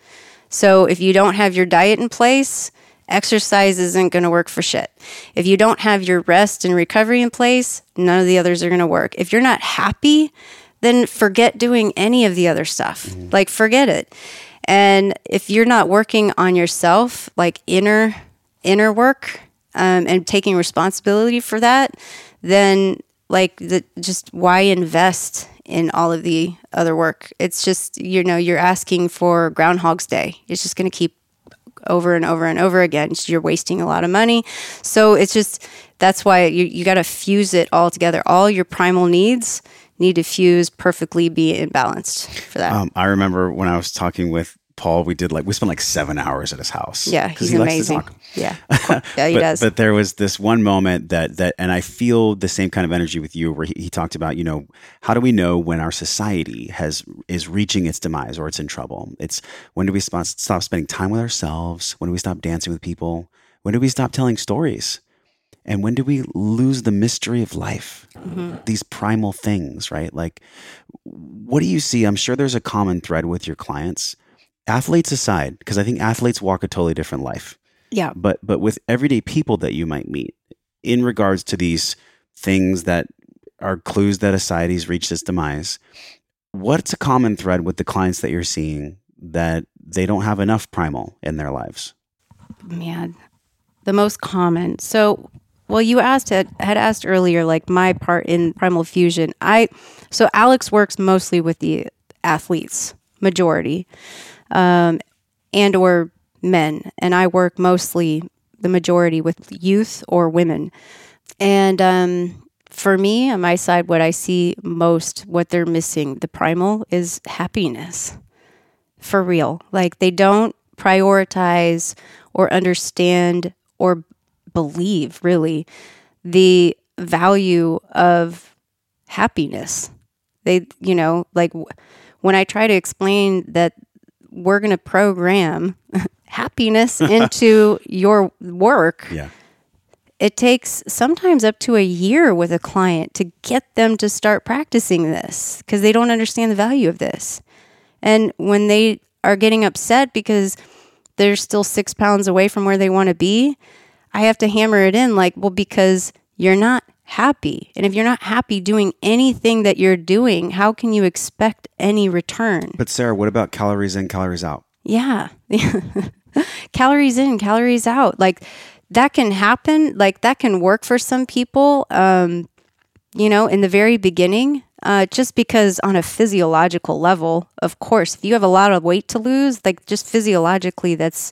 So if you don't have your diet in place, exercise isn't going to work for shit. If you don't have your rest and recovery in place, none of the others are going to work. If you're not happy, then forget doing any of the other stuff. Like forget it. And if you're not working on yourself, like inner inner work, um, and taking responsibility for that, then like the, just why invest in all of the other work? It's just you know you're asking for Groundhog's Day. It's just going to keep over and over and over again. So you're wasting a lot of money. So it's just that's why you you got to fuse it all together. All your primal needs need to fuse perfectly, be imbalanced for that. Um, I remember when I was talking with Paul, we did like we spent like seven hours at his house. Yeah, he's he likes to amazing. Yeah, yeah, he but, does. But there was this one moment that that, and I feel the same kind of energy with you, where he, he talked about, you know, how do we know when our society has is reaching its demise or it's in trouble? It's when do we stop, stop spending time with ourselves? When do we stop dancing with people? When do we stop telling stories? And when do we lose the mystery of life? Mm-hmm. These primal things, right? Like, what do you see? I'm sure there's a common thread with your clients, athletes aside, because I think athletes walk a totally different life yeah, but but with everyday people that you might meet in regards to these things that are clues that a society's reached its demise what's a common thread with the clients that you're seeing that they don't have enough primal in their lives man, the most common. So, well, you asked had, had asked earlier, like my part in Primal Fusion. I so Alex works mostly with the athletes, majority, um, and or men, and I work mostly the majority with youth or women. And um, for me, on my side, what I see most, what they're missing, the primal is happiness for real. Like they don't prioritize or understand or believe really the value of happiness. They, you know, like when I try to explain that we're going to program happiness into your work, yeah it takes sometimes up to a year with a client to get them to start practicing this because they don't understand the value of this. And when they are getting upset because they're still six pounds away from where they want to be, I have to hammer it in like, well, because you're not happy. And if you're not happy doing anything that you're doing, how can you expect any return? but sarah what about calories in calories out Yeah. calories in, calories out. Like that can happen. Like that can work for some people, um, you know, in the very beginning. Uh, just because on a physiological level, of course, if you have a lot of weight to lose, like just physiologically, that's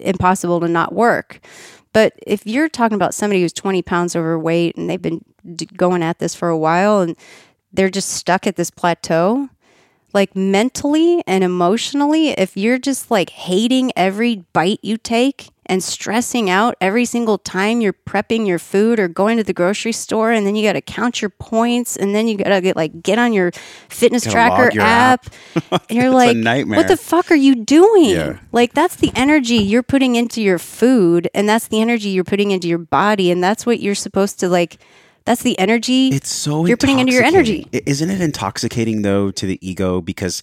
impossible to not work. But if you're talking about somebody who's 20 pounds overweight and they've been going at this for a while and they're just stuck at this plateau, like mentally and emotionally, if you're just like hating every bite you take and stressing out every single time you're prepping your food or going to the grocery store and then you got to count your points and then you got to get like get on your fitness tracker your app, and you're like nightmare. what the fuck are you doing Yeah. like that's the energy you're putting into your food and that's the energy you're putting into your body and that's what you're supposed to like that's the energy It's so You're putting into your energy. Isn't it intoxicating though to the ego? Because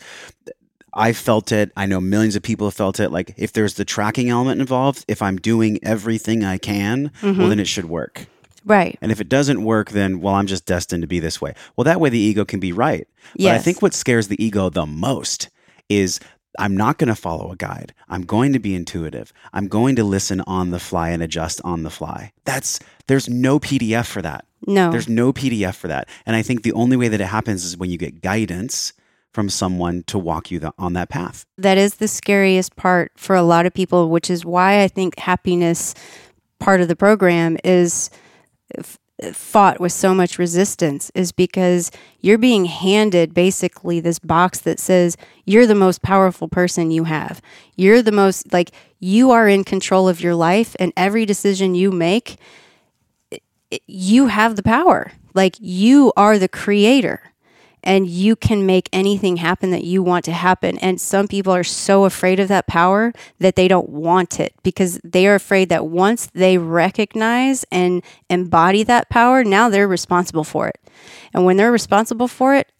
I felt it. I know millions of people have felt it. Like if there's the tracking element involved, if I'm doing everything I can, Mm-hmm. well then it should work. right And if it doesn't work, then well, I'm just destined to be this way. Well, that way the ego can be right. But I think what scares the ego the most is I'm not going to follow a guide. I'm going to be intuitive. I'm going to listen on the fly and adjust on the fly. That's there's no PDF for that. no There's no PDF for that. And I think the only way that it happens is when you get guidance from someone to walk you the, on that path. that is the scariest part for a lot of people, which is why I think happiness part of the program is fought with so much resistance is because you're being handed basically this box that says you're the most powerful person you have. You're the most like you are in control of your life and every decision you make you have the power. Like you are the creator and you can make anything happen that you want to happen. And some people are so afraid of that power that they don't want it because they are afraid that once they recognize and embody that power, now they're responsible for it. And when they're responsible for it,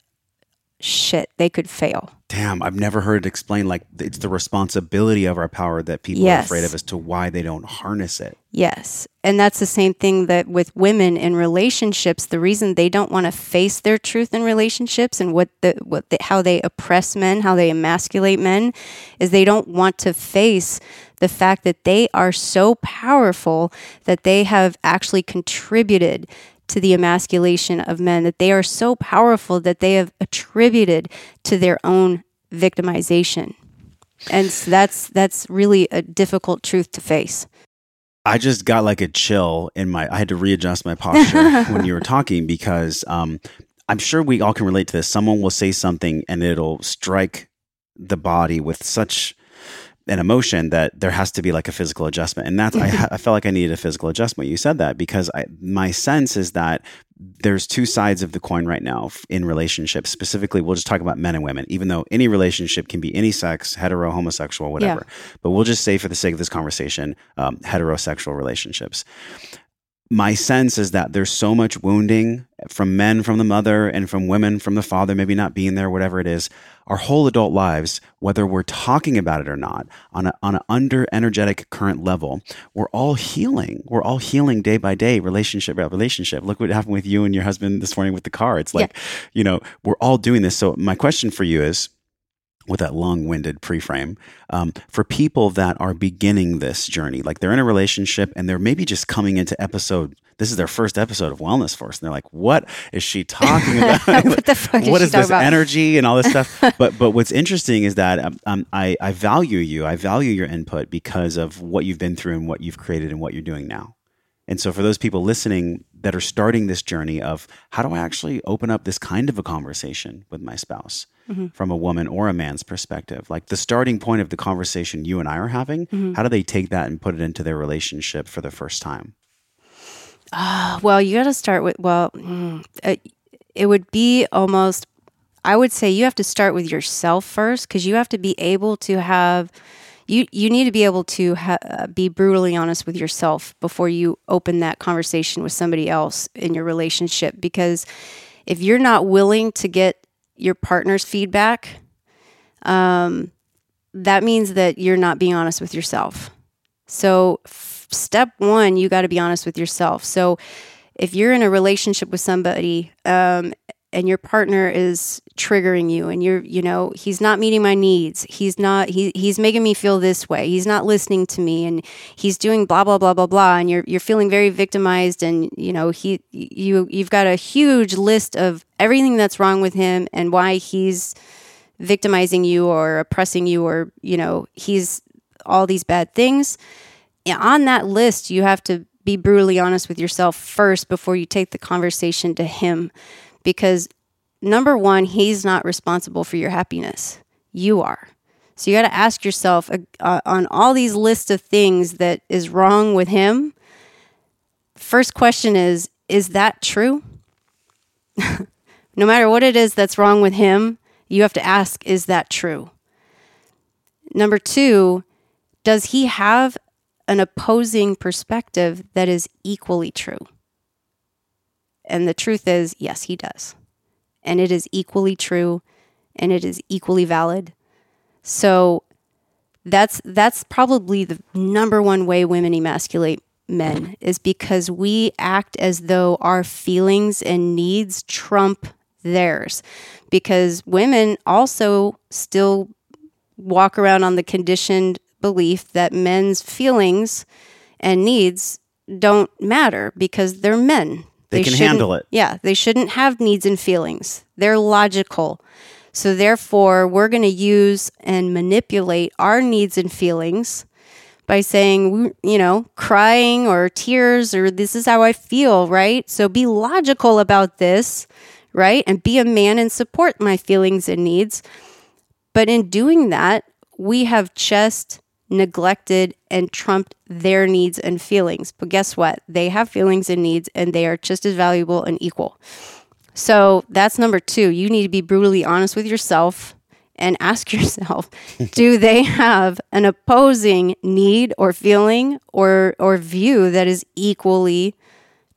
shit, they could fail. Damn, I've never heard it explained like it's the responsibility of our power that people are afraid of as to why they don't harness it. Yes. And that's the same thing that with women in relationships, the reason they don't want to face their truth in relationships and what the what the, how they oppress men, how they emasculate men is they don't want to face the fact that they are so powerful that they have actually contributed to the emasculation of men that they are so powerful that they have attributed to their own victimization. And so that's that's really a difficult truth to face. I just got like a chill in my. I had to readjust my posture when you were talking because um, I'm sure we all can relate to this. Someone will say something and it'll strike the body with such an emotion that there has to be like a physical adjustment. And that's, I, I felt like I needed a physical adjustment. You said that because I, my sense is that there's two sides of the coin right now in relationships. Specifically, we'll just talk about men and women, even though any relationship can be any sex, hetero, homosexual, whatever. Yeah. But we'll just say, for the sake of this conversation, um, heterosexual relationships my sense is that there's so much wounding from men from the mother and from women from the father, maybe not being there, whatever it is, our whole adult lives, whether we're talking about it or not, on, a, on an under energetic current level, we're all healing. We're all healing day by day, relationship by relationship. Look what happened with you and your husband this morning with the car. It's like, yeah. you know, we're all doing this. So, my question for you is, with that long-winded pre-frame um, for people that are beginning this journey like they're in a relationship and they're maybe just coming into episode this is their first episode of wellness force and they're like what is she talking about? What the fuck what is, is this about? energy and all this stuff? But but what's interesting is that um, um, I, I value you. I value your input because of what you've been through and what you've created and what you're doing now. And so, for those people listening that are starting this journey of how do I actually open up this kind of a conversation with my spouse mm-hmm. from a woman or a man's perspective, like the starting point of the conversation you and I are having, mm-hmm. how do they take that and put it into their relationship for the first time? Uh, well, you got to start with, well, mm, it, it would be almost, I would say you have to start with yourself first because you have to be able to have you you need to be able to ha- uh, be brutally honest with yourself before you open that conversation with somebody else in your relationship because if you're not willing to get your partner's feedback um, that means that you're not being honest with yourself. So f- step one you got to be honest with yourself. So if you're in a relationship with somebody um, and your partner is triggering you and you're you know he's not meeting my needs. He's not he, he's making me feel this way. He's not listening to me and he's doing blah blah blah blah blah. And you're you're feeling very victimized and you know he you you've got a huge list of everything that's wrong with him and why he's victimizing you or oppressing you or you know he's all these bad things. On that list you have to be brutally honest with yourself first before you take the conversation to him because number one, he's not responsible for your happiness. You are. So you got to ask yourself uh, uh, on all these lists of things that is wrong with him. First question is Is that true? no matter what it is that's wrong with him, you have to ask Is that true? Number two, does he have an opposing perspective that is equally true? And the truth is, yes, he does. And it is equally true and it is equally valid. So that's that's probably the number one way women emasculate men is because we act as though our feelings and needs trump theirs. Because women also still walk around on the conditioned belief that men's feelings and needs don't matter because they're men. They, they can handle it. Yeah, they shouldn't have needs and feelings. They're logical. So therefore, we're going to use and manipulate our needs and feelings by saying, you know, crying or tears or this is how I feel, right? So be logical about this, right? And be a man and support my feelings and needs. But in doing that, we have just neglected and trumped their needs and feelings. But guess what? They have feelings and needs, and they are just as valuable and equal. So that's number two. You need to be brutally honest with yourself and ask yourself do they have an opposing need or feeling or or view that is equally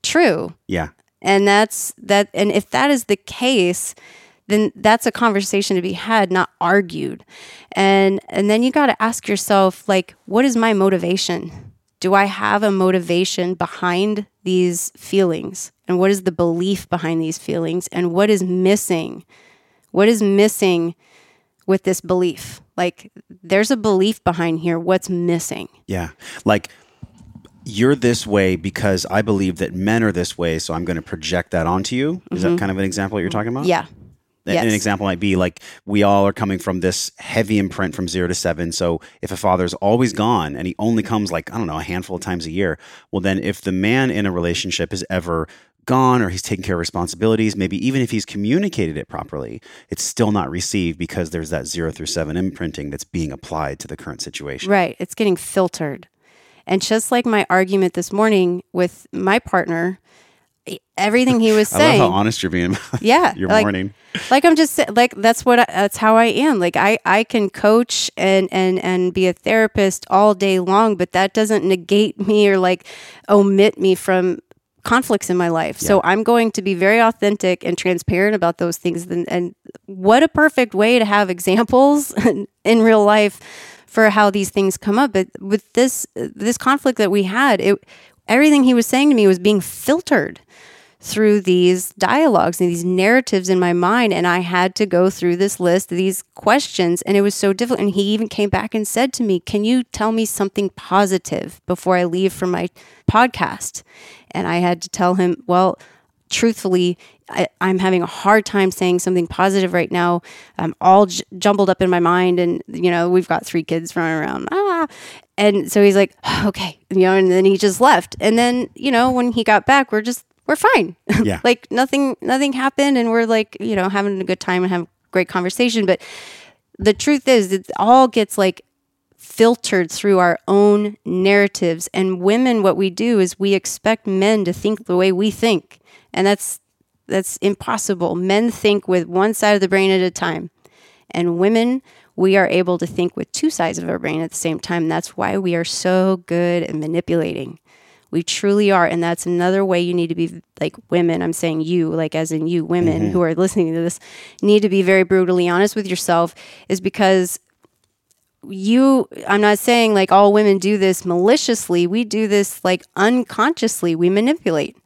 true yeah and that's that and if that is the case then that's a conversation to be had, not argued. And and then you got to ask yourself like what is my motivation? Do I have a motivation behind these feelings? And what is the belief behind these feelings? And what is missing? What is missing with this belief? Like there's a belief behind here. What's missing? Yeah. Like you're this way because I believe that men are this way, so I'm going to project that onto you. Is mm-hmm. that kind of an example you're talking about? Yeah. Yes. An example might be like we all are coming from this heavy imprint from zero to seven. So if a father's always gone and he only comes like, I don't know, a handful of times a year, well, then if the man in a relationship is ever gone or he's taking care of responsibilities. Maybe even if he's communicated it properly, it's still not received because there's that zero through seven imprinting that's being applied to the current situation. Right. It's getting filtered. And just like my argument this morning with my partner, everything he was saying. I love how honest you're being yeah. your like, morning. like I'm just like that's what I, that's how I am. Like I I can coach and and and be a therapist all day long, but that doesn't negate me or like omit me from conflicts in my life. So I'm going to be very authentic and transparent about those things. And, and what a perfect way to have examples in real life for how these things come up. But with this this conflict that we had, it everything he was saying to me was being filtered through these dialogues and these narratives in my mind. And I had to go through this list, these questions, and it was so difficult. And he even came back and said to me, Can you tell me something positive before I leave for my podcast? And I had to tell him, Well, truthfully, I, I'm having a hard time saying something positive right now. I'm all j- jumbled up in my mind, and you know we've got three kids running around. Ah, and so he's like, okay, you know, and then he just left. And then you know when he got back, we're just we're fine. Yeah. like nothing nothing happened, and we're like you know having a good time and have great conversation. But the truth is, it all gets like filtered through our own narratives. And women, what we do is we expect men to think the way we think, and that's that's impossible. Men think with one side of the brain at a time, and women we are able to think with two sides of our brain at the same time. That's why we are so good at manipulating. We truly are. And that's another way you need to be like women. I'm saying you, like as in you, women mm-hmm. who are listening to this, need to be very brutally honest with yourself, is because you, I'm not saying like all women do this maliciously. We do this like unconsciously. We manipulate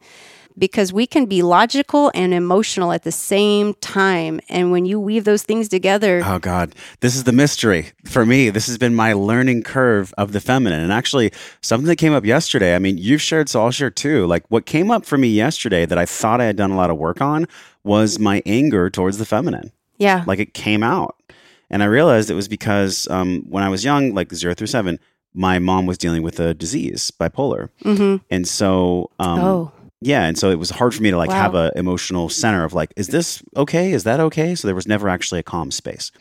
because we can be logical and emotional at the same time. And when you weave those things together, Oh God, this is the mystery for me. This has been my learning curve of the feminine, and actually something that came up yesterday. I mean, you've shared, so I'll share too. Like what came up for me yesterday that I thought I had done a lot of work on was my anger towards the feminine. yeah. Like it came out, and I realized it was because um, when I was young, like zero through seven, my mom was dealing with a disease, bipolar, mm-hmm. and so um, oh, yeah, and so it was hard for me to like Wow. have a emotional center of like, is this okay? Is that okay? So there was never actually a calm space.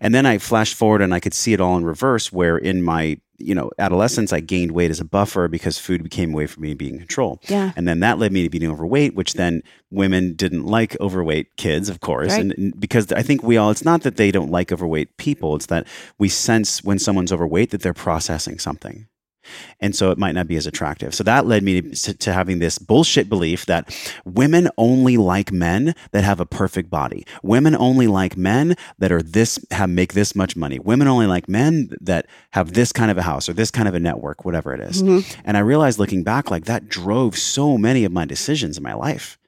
And then I flashed forward and I could see it all in reverse, where in my you know adolescence I gained weight as a buffer because food became a way for me to be in control. yeah. And then that led me to being overweight, which then women didn't like overweight kids, of course. Right. And, and because I think we all, it's not that they don't like overweight people, it's that we sense when someone's overweight that they're processing something. And so it might not be as attractive. So that led me to, to having this bullshit belief that women only like men that have a perfect body. Women only like men that are this have make this much money. Women only like men that have this kind of a house or this kind of a network, whatever it is. Mm-hmm. And I realized looking back, like that drove so many of my decisions in my life.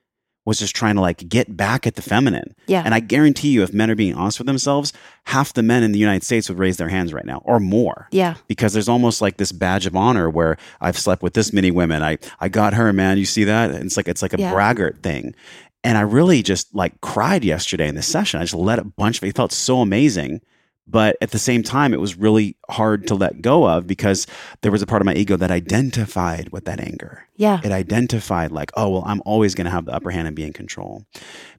Was just trying to like get back at the feminine. Yeah. And I guarantee you, if men are being honest with themselves, half the men in the United States would raise their hands right now or more Yeah. because there's almost like this badge of honor where I've slept with this many women. I I got her, man. You see that? And it's like it's like a Yeah. braggart thing. And I really just like cried yesterday in this session. I just let a bunch of it felt so amazing. But at the same time, it was really hard to let go of because there was a part of my ego that identified with that anger. Yeah. It identified like, oh well, I'm always going to have the upper hand and be in control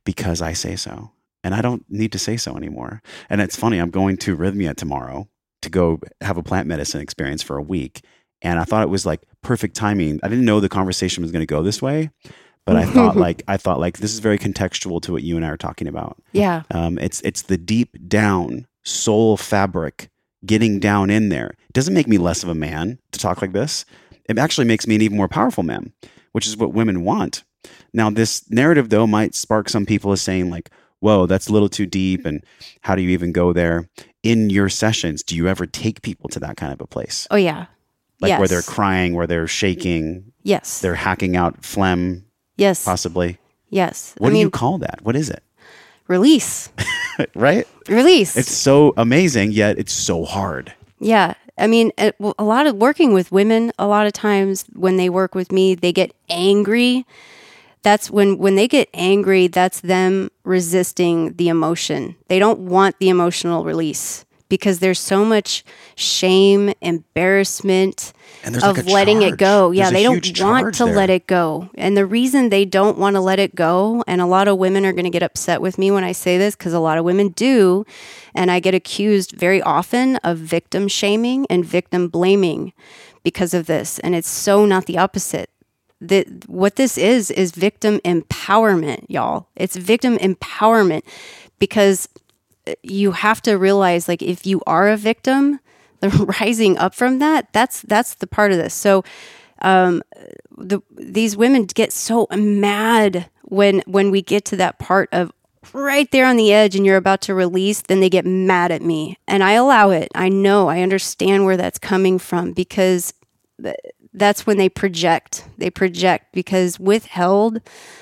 because I say so, and I don't need to say so anymore. And it's funny. I'm going to Rhythmia tomorrow to go have a plant medicine experience for a week, and I thought it was like perfect timing. I didn't know the conversation was going to go this way, but I thought like I thought like this is very contextual to what you and I are talking about. Yeah. Um, it's it's the deep down soul fabric getting down in there. It doesn't make me less of a man to talk like this. It actually makes me an even more powerful man, which is what women want. Now, this narrative though might spark some people as saying like, "Whoa, that's a little too deep," and how do you even go there? In your sessions, do you ever take people to that kind of a place, Oh yeah. like yes. where they're crying, where they're shaking, Yes. they're hacking out phlegm, yes. possibly? Yes. What I do mean, you call that? What is it? release. right? Release. It's so amazing, yet it's so hard. Yeah. I mean, a lot of working with women, a lot of times when they work with me, they get angry. That's when when they get angry, that's them resisting the emotion. They don't want the emotional release because there's so much shame, embarrassment And of like letting it go. Yeah, There's they don't want to there. let it go. And the reason they don't want to let it go, and a lot of women are going to get upset with me when I say this because a lot of women do, and I get accused very often of victim shaming and victim blaming because of this. And it's so not the opposite. That what this is is victim empowerment, y'all. It's victim empowerment because you have to realize like if you are a victim the rising up from that that's that's the part of this. So um the these women get so mad when when we get to that part of right there on the edge and you're about to release then they get mad at me. And i allow it. I know. I understand where that's coming from because that's when they project. They project because withheld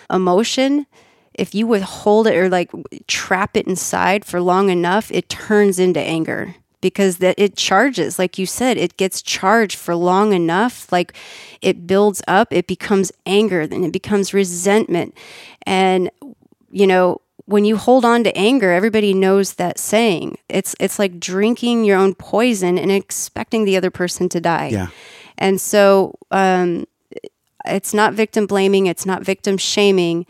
emotion if you withhold it or like trap it inside for long enough, it turns into anger because that it charges. Like you said it gets charged for long enough like it builds up it becomes anger then it becomes resentment. And you know when you hold on to anger everybody knows that saying. It's it's like drinking your own poison and expecting the other person to die. Yeah. and so um it's not victim blaming it's not victim shaming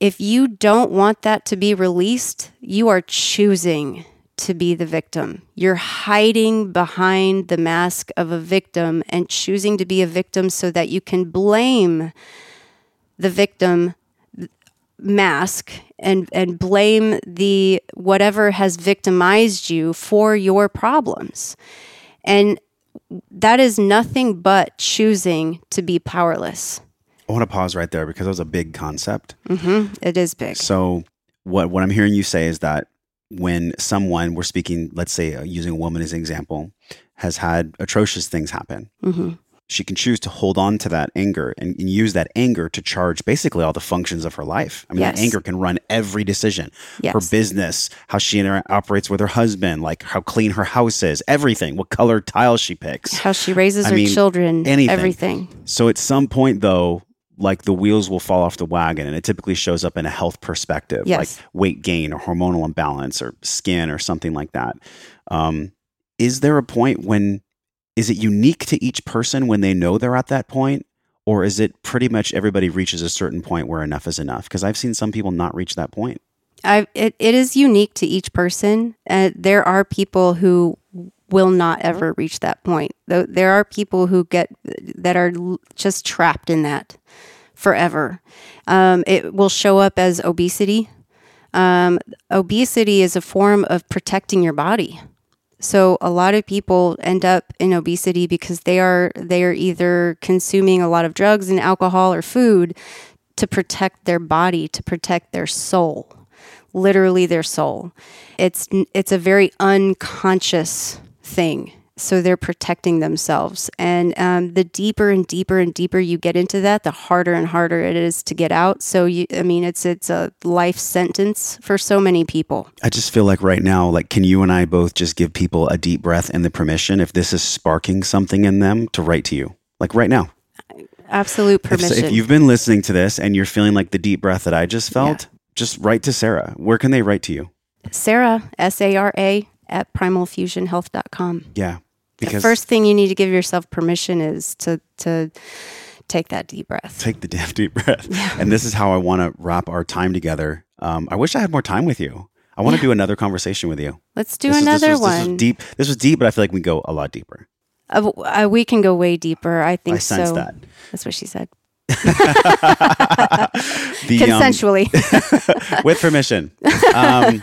if you don't want that to be released, you are choosing to be the victim. You're hiding behind the mask of a victim and choosing to be a victim so that you can blame the victim mask and and blame the whatever has victimized you for your problems. And that is nothing but choosing to be powerless. I want to pause right there because that was a big concept. It is big. So what what I'm hearing you say is that when someone we're speaking, let's say uh, using a woman as an example, has had atrocious things happen, hmm she can choose to hold on to that anger and, and use that anger to charge basically all the functions of her life. I mean, that anger can run every decision, her business, how she inter- operates with her husband, like how clean her house is, everything, what color tiles she picks. how she raises I her mean, children, anything. everything. So at some point, though, like the wheels will fall off the wagon, and it typically shows up in a health perspective, Yes. like weight gain or hormonal imbalance or skin or something like that. Um, is there a point when is it unique to each person when they know they're at that point, or is it pretty much everybody reaches a certain point where enough is enough? Because I've seen some people not reach that point. I it, it is unique to each person. Uh, there are people who will not ever reach that point. There are people who get that are just trapped in that forever. Um, it will show up as obesity. Um, obesity is a form of protecting your body. So a lot of people end up in obesity because they are they are either consuming a lot of drugs and alcohol or food to protect their body, to protect their soul, literally their soul. It's it's a very unconscious thing. So they're protecting themselves, and um, the deeper and deeper and deeper you get into that, the harder and harder it is to get out. So you, I mean, it's it's a life sentence for so many people. I just feel like right now, like, can you and I both just give people a deep breath and the permission if this is sparking something in them to write to you? Like right now. Absolute permission. if you've been listening to this and you're feeling like the deep breath that I just felt, just write to Sarah. Where can they write to you? Sarah, S A R A, at primalfusionhealth.com. Yeah. The first thing you need to give yourself permission is to to take that deep breath. take the damn deep breath. And this is how I want to wrap our time together. Um, I wish I had more time with you. I want to do another conversation with you. Let's do This is- this another was- This was one. deep. This was deep, but I feel like we go a lot deeper. Uh, uh, we can go way deeper. I think I sense so. that. That's what she said. The, um, Consensually. with permission. Um,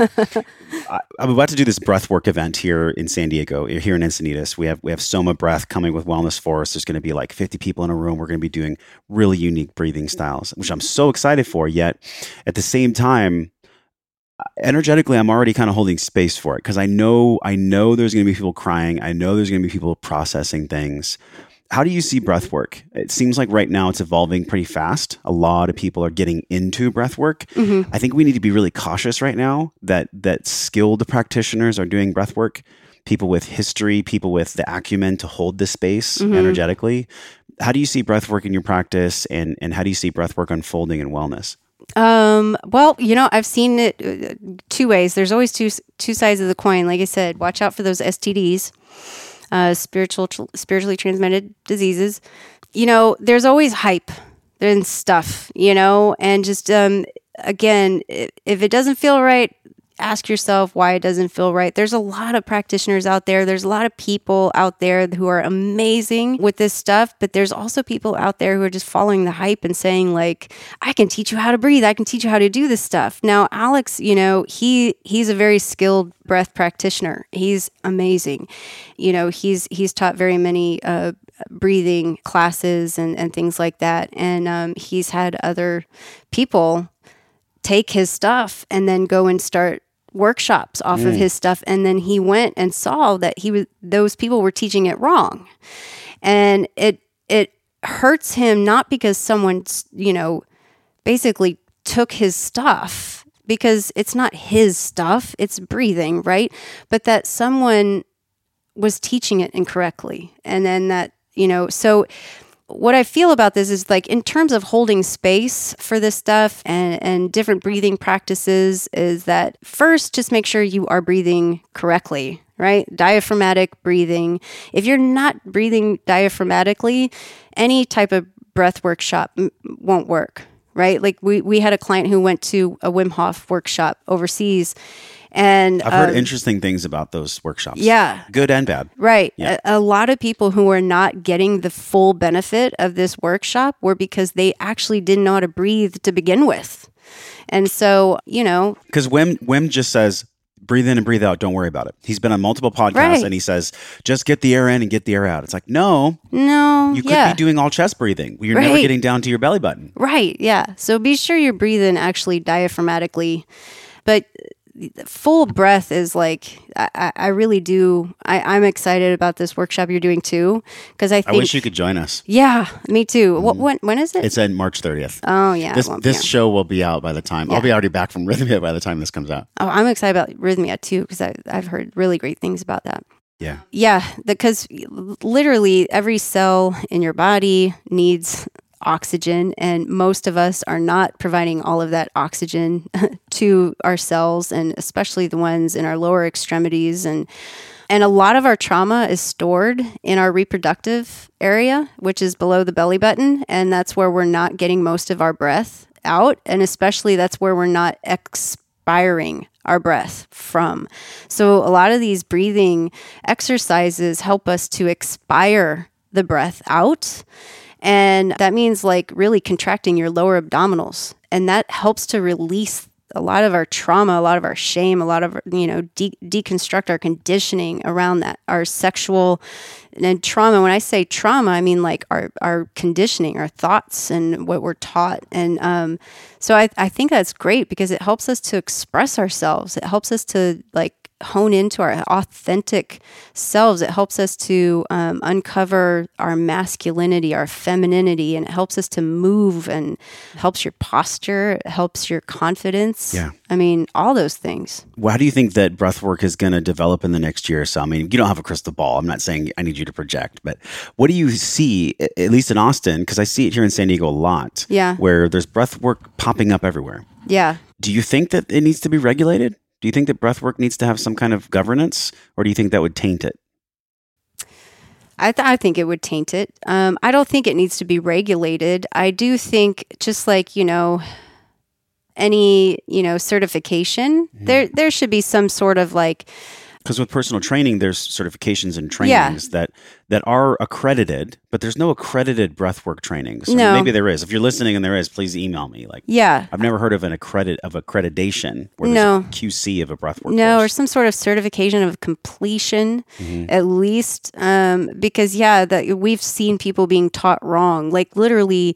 I, I'm about to do this breath work event here in San Diego, here in Encinitas. We have we have Soma Breath coming with Wellness Force. There's going to be like 50 people in a room. We're going to be doing really unique breathing styles, which I'm so excited for. Yet at the same time, energetically, I'm already kind of holding space for it because I know I know there's going to be people crying. I know there's going to be people processing things. How do you see breath work? It seems like right now it's evolving pretty fast. A lot of people are getting into breath work. Mhm. I think we need to be really cautious right now that that skilled practitioners are doing breath work. People with history, people with the acumen to hold this space Mhm. energetically. How do you see breath work in your practice and and how do you see breath work unfolding in wellness? Um, well, you know, I've seen it uh, two ways. There's always two two sides of the coin. Like I said, watch out for those STDs, uh, spiritual spiritually transmitted diseases. You know, there's always hype and stuff. You know, and just um, again, if it doesn't feel right, ask yourself why it doesn't feel right. There's a lot of practitioners out there. There's a lot of people out there who are amazing with this stuff, but there's also people out there who are just following the hype and saying like, I can teach you how to breathe. I can teach you how to do this stuff. Now, Alex, you know, he he's a very skilled breath practitioner. He's amazing. You know, he's he's taught very many uh, breathing classes and, and things like that. And um, he's had other people take his stuff and then go and start workshops off mm. of his stuff and then he went and saw that he was those people were teaching it wrong and it it hurts him not because someone you know basically took his stuff because it's not his stuff it's breathing right but that someone was teaching it incorrectly and then that you know so what I feel about this is like in terms of holding space for this stuff and, and different breathing practices, is that first, just make sure you are breathing correctly, right? Diaphragmatic breathing. If you're not breathing diaphragmatically, any type of breath workshop won't work, right? Like we, we had a client who went to a Wim Hof workshop overseas and I've heard um, interesting things about those workshops. Yeah. Good and bad. Right. Yeah. A, a, lot of people who are not getting the full benefit of this workshop were because they actually didn't know how to breathe to begin with. And so, you know. Because Wim, Wim just says, breathe in and breathe out. Don't worry about it. He's been on multiple podcasts right. and he says, just get the air in and get the air out. It's like, no. No. You could yeah. be doing all chest breathing. You're right. never getting down to your belly button. Right. Yeah. So be sure you're breathing actually diaphragmatically. But full breath is like I, I really do. I, am excited about this workshop you're doing too because I think I wish you could join us. Yeah, me too. What mm-hmm. when when is it? It's on March 30th. Oh yeah, this this show will be out by the time yeah. I'll be already back from Rhythmia by the time this comes out. Oh, I'm excited about Rhythmia too because I've heard really great things about that. Yeah. Yeah, because literally every cell in your body needs oxygen, and most of us are not providing all of that oxygen to our cells, and especially the ones in our lower extremities. And and a lot of our trauma is stored in our reproductive area, which is below the belly button, and that's where we're not getting most of our breath out, and especially that's where we're not expiring our breath from. So, a lot of these breathing exercises help us to expire the breath out. And that means like really contracting your lower abdominals. And that helps to release a lot of our trauma, a lot of our shame, a lot of, you know, de- deconstruct our conditioning around that, our sexual and trauma. When I say trauma, I mean like our, our conditioning, our thoughts, and what we're taught. And um, so I, I think that's great because it helps us to express ourselves. It helps us to like hone into our authentic selves. It helps us to um, uncover our masculinity, our femininity, and it helps us to move and helps your posture, it helps your confidence. Yeah. I mean, all those things. Well, how do you think that breath work is going to develop in the next year or so? I mean, you don't have a crystal ball. I'm not saying I need you to project, but what do you see, at least in Austin, because I see it here in San Diego a lot, yeah. where there's breath work popping up everywhere. Yeah. Do you think that it needs to be regulated? Do you think that breathwork needs to have some kind of governance, or do you think that would taint it? I, th- I think it would taint it. Um, I don't think it needs to be regulated. I do think, just like you know, any you know certification, mm-hmm. there there should be some sort of like because with personal training there's certifications and trainings yeah. that that are accredited but there's no accredited breathwork trainings so no. maybe there is if you're listening and there is please email me like yeah i've never heard of an accredit of accreditation where no. a qc of a breathwork no course. or some sort of certification of completion mm-hmm. at least um, because yeah that we've seen people being taught wrong like literally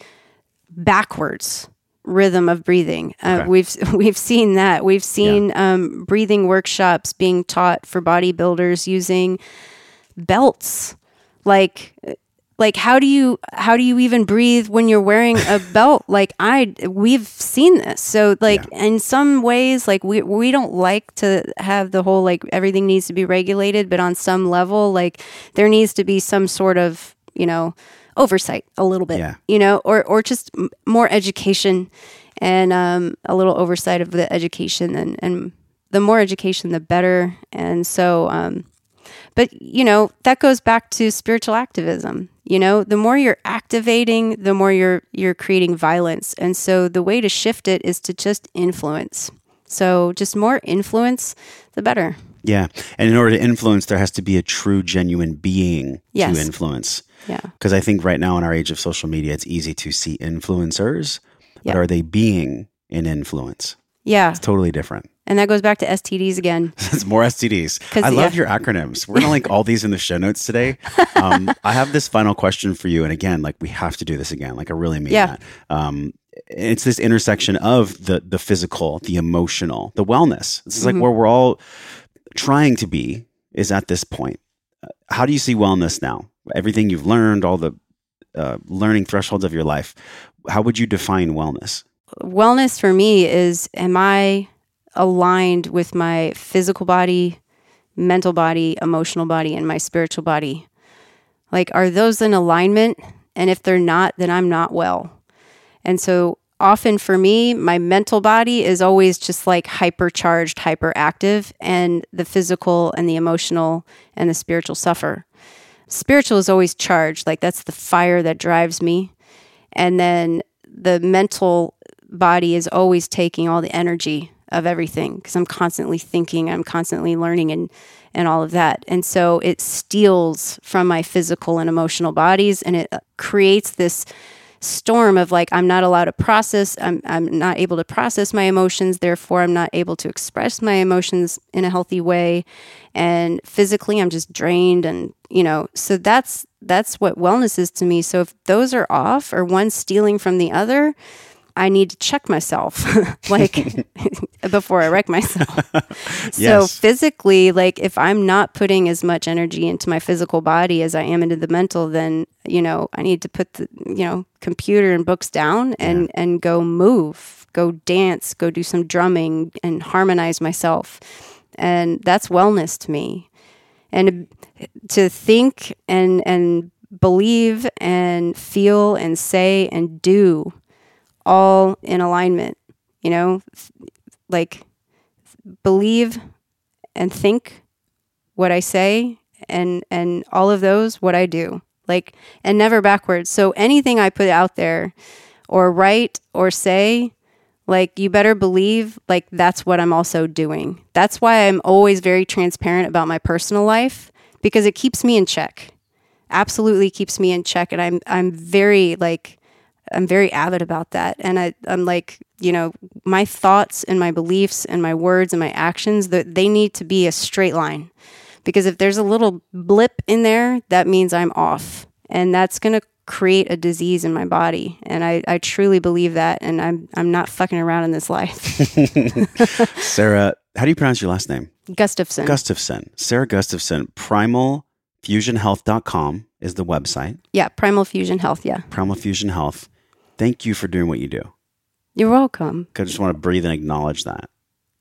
backwards rhythm of breathing. Uh, okay. We've we've seen that. We've seen yeah. um, breathing workshops being taught for bodybuilders using belts. Like like how do you how do you even breathe when you're wearing a belt? Like I we've seen this. So like yeah. in some ways like we we don't like to have the whole like everything needs to be regulated, but on some level like there needs to be some sort of, you know, oversight a little bit, yeah. you know, or or just m- more education and um, a little oversight of the education and, and the more education the better and so um, but you know that goes back to spiritual activism you know the more you're activating the more you're you're creating violence and so the way to shift it is to just influence so just more influence the better Yeah. And in order to influence, there has to be a true, genuine being Yes. to influence. Yeah Because I think right now in our age of social media, it's easy to see influencers, but are they being an influence? yeah It's totally different. and that goes back to stds again It's more STDs. I love yeah. your acronyms. We're gonna link all these in the show notes today. Um, I have this final question for you, and again, like we have to do this again. Like I really mean Yeah. that. Um, it's this intersection of the the physical, the emotional, the wellness. This is like Mhm. where we're all trying to be. Is at this point. How do you see wellness now? Everything you've learned, all the uh, learning thresholds of your life. How would you define wellness? wellness for me is am I aligned with my physical body, mental body, emotional body, and my spiritual body? Like, are those in alignment? And if they're not, then I'm not well. And so often for me, my mental body is always just like hypercharged, hyperactive, and the physical and the emotional and the spiritual suffer. Spiritual is always charged, like that's the fire that drives me. And then the mental body is always taking all the energy of everything because I'm constantly thinking, I'm constantly learning and and all of that. And so it steals from my physical and emotional bodies and it creates this storm of like I'm not allowed to process I'm I'm not able to process my emotions therefore I'm not able to express my emotions in a healthy way. And physically I'm just drained and you know so that's that's what wellness is to me. So if those are off or one stealing from the other I need to check myself like before I wreck myself. so Yes. physically, like if I'm not putting as much energy into my physical body as I am into the mental, then you know I need to put the you know computer and books down and and go move, go dance, go do some drumming and harmonize myself, and that's wellness to me. And to think and and believe and feel and say and do all in alignment, you know, like believe and think what I say and and all of those what I do. Like and never backwards. So anything I put out there or write or say like you better believe like that's what I'm also doing. That's why I'm always very transparent about my personal life because it keeps me in check. Absolutely keeps me in check and I'm I'm very like I'm very avid about that. And I, I'm like, you know, my thoughts and my beliefs and my words and my actions, that they need to be a straight line. Because if there's a little blip in there, that means I'm off. And that's gonna create a disease in my body. And I, I truly believe that. And I'm I'm not fucking around in this life. Sarah, how do you pronounce your last name? Gustafson. Gustafson. Sarah Gustafson. Primalfusionhealth.com is the website. yeah, Primal Fusion Health, yeah. Primal Fusion Health. Thank you for doing what you do. You're welcome. I just want to breathe and acknowledge that.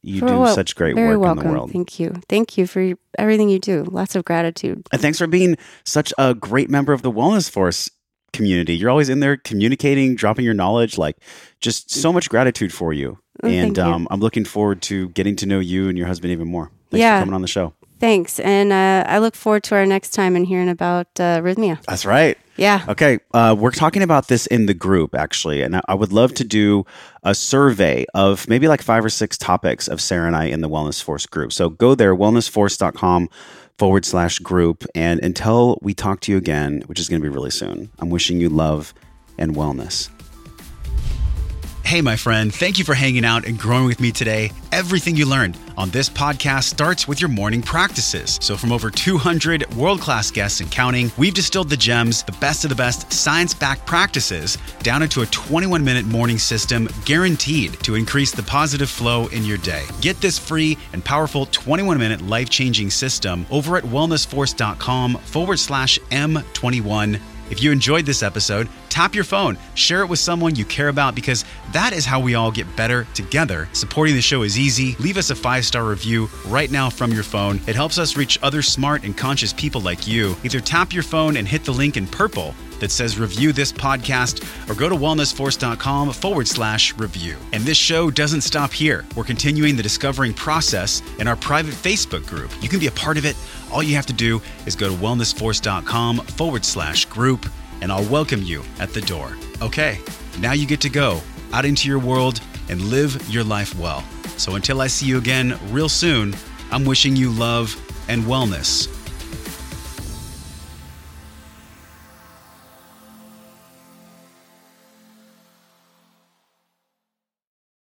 You You're do wel- such great work welcome. in the world. Thank you. Thank you for everything you do. Lots of gratitude. And thanks for being such a great member of the Wellness Force community. You're always in there communicating, dropping your knowledge. Like, just so much gratitude for you. Oh, and thank you. um, I'm looking forward to getting to know you and your husband even more. Thanks Yeah. for coming on the show. Thanks. And uh, I look forward to our next time and hearing about uh, arrhythmia. That's right. Yeah. Okay, uh, we're talking about this in the group actually, and I- I would love to do a survey of maybe like five or six topics of Sarah and I in the Wellness Force group. So go there, wellnessforce.com forward slash group, and until we talk to you again, which is going to be really soon, I'm wishing you love and wellness. Hey, my friend, thank you for hanging out and growing with me today. Everything you learned on this podcast starts with your morning practices. So, from over 200 world class guests and counting, we've distilled the gems, the best of the best science backed practices, down into a 21 minute morning system guaranteed to increase the positive flow in your day. Get this free and powerful 21 minute life changing system over at wellnessforce.com forward slash M21. If you enjoyed this episode, Tap your phone, share it with someone you care about because that is how we all get better together. Supporting the show is easy. Leave us a five star review right now from your phone. It helps us reach other smart and conscious people like you. Either tap your phone and hit the link in purple that says review this podcast or go to wellnessforce.com forward slash review. And this show doesn't stop here. We're continuing the discovering process in our private Facebook group. You can be a part of it. All you have to do is go to wellnessforce.com forward slash group and I'll welcome you at the door. Okay, now you get to go out into your world and live your life well. So until I see you again real soon, I'm wishing you love and wellness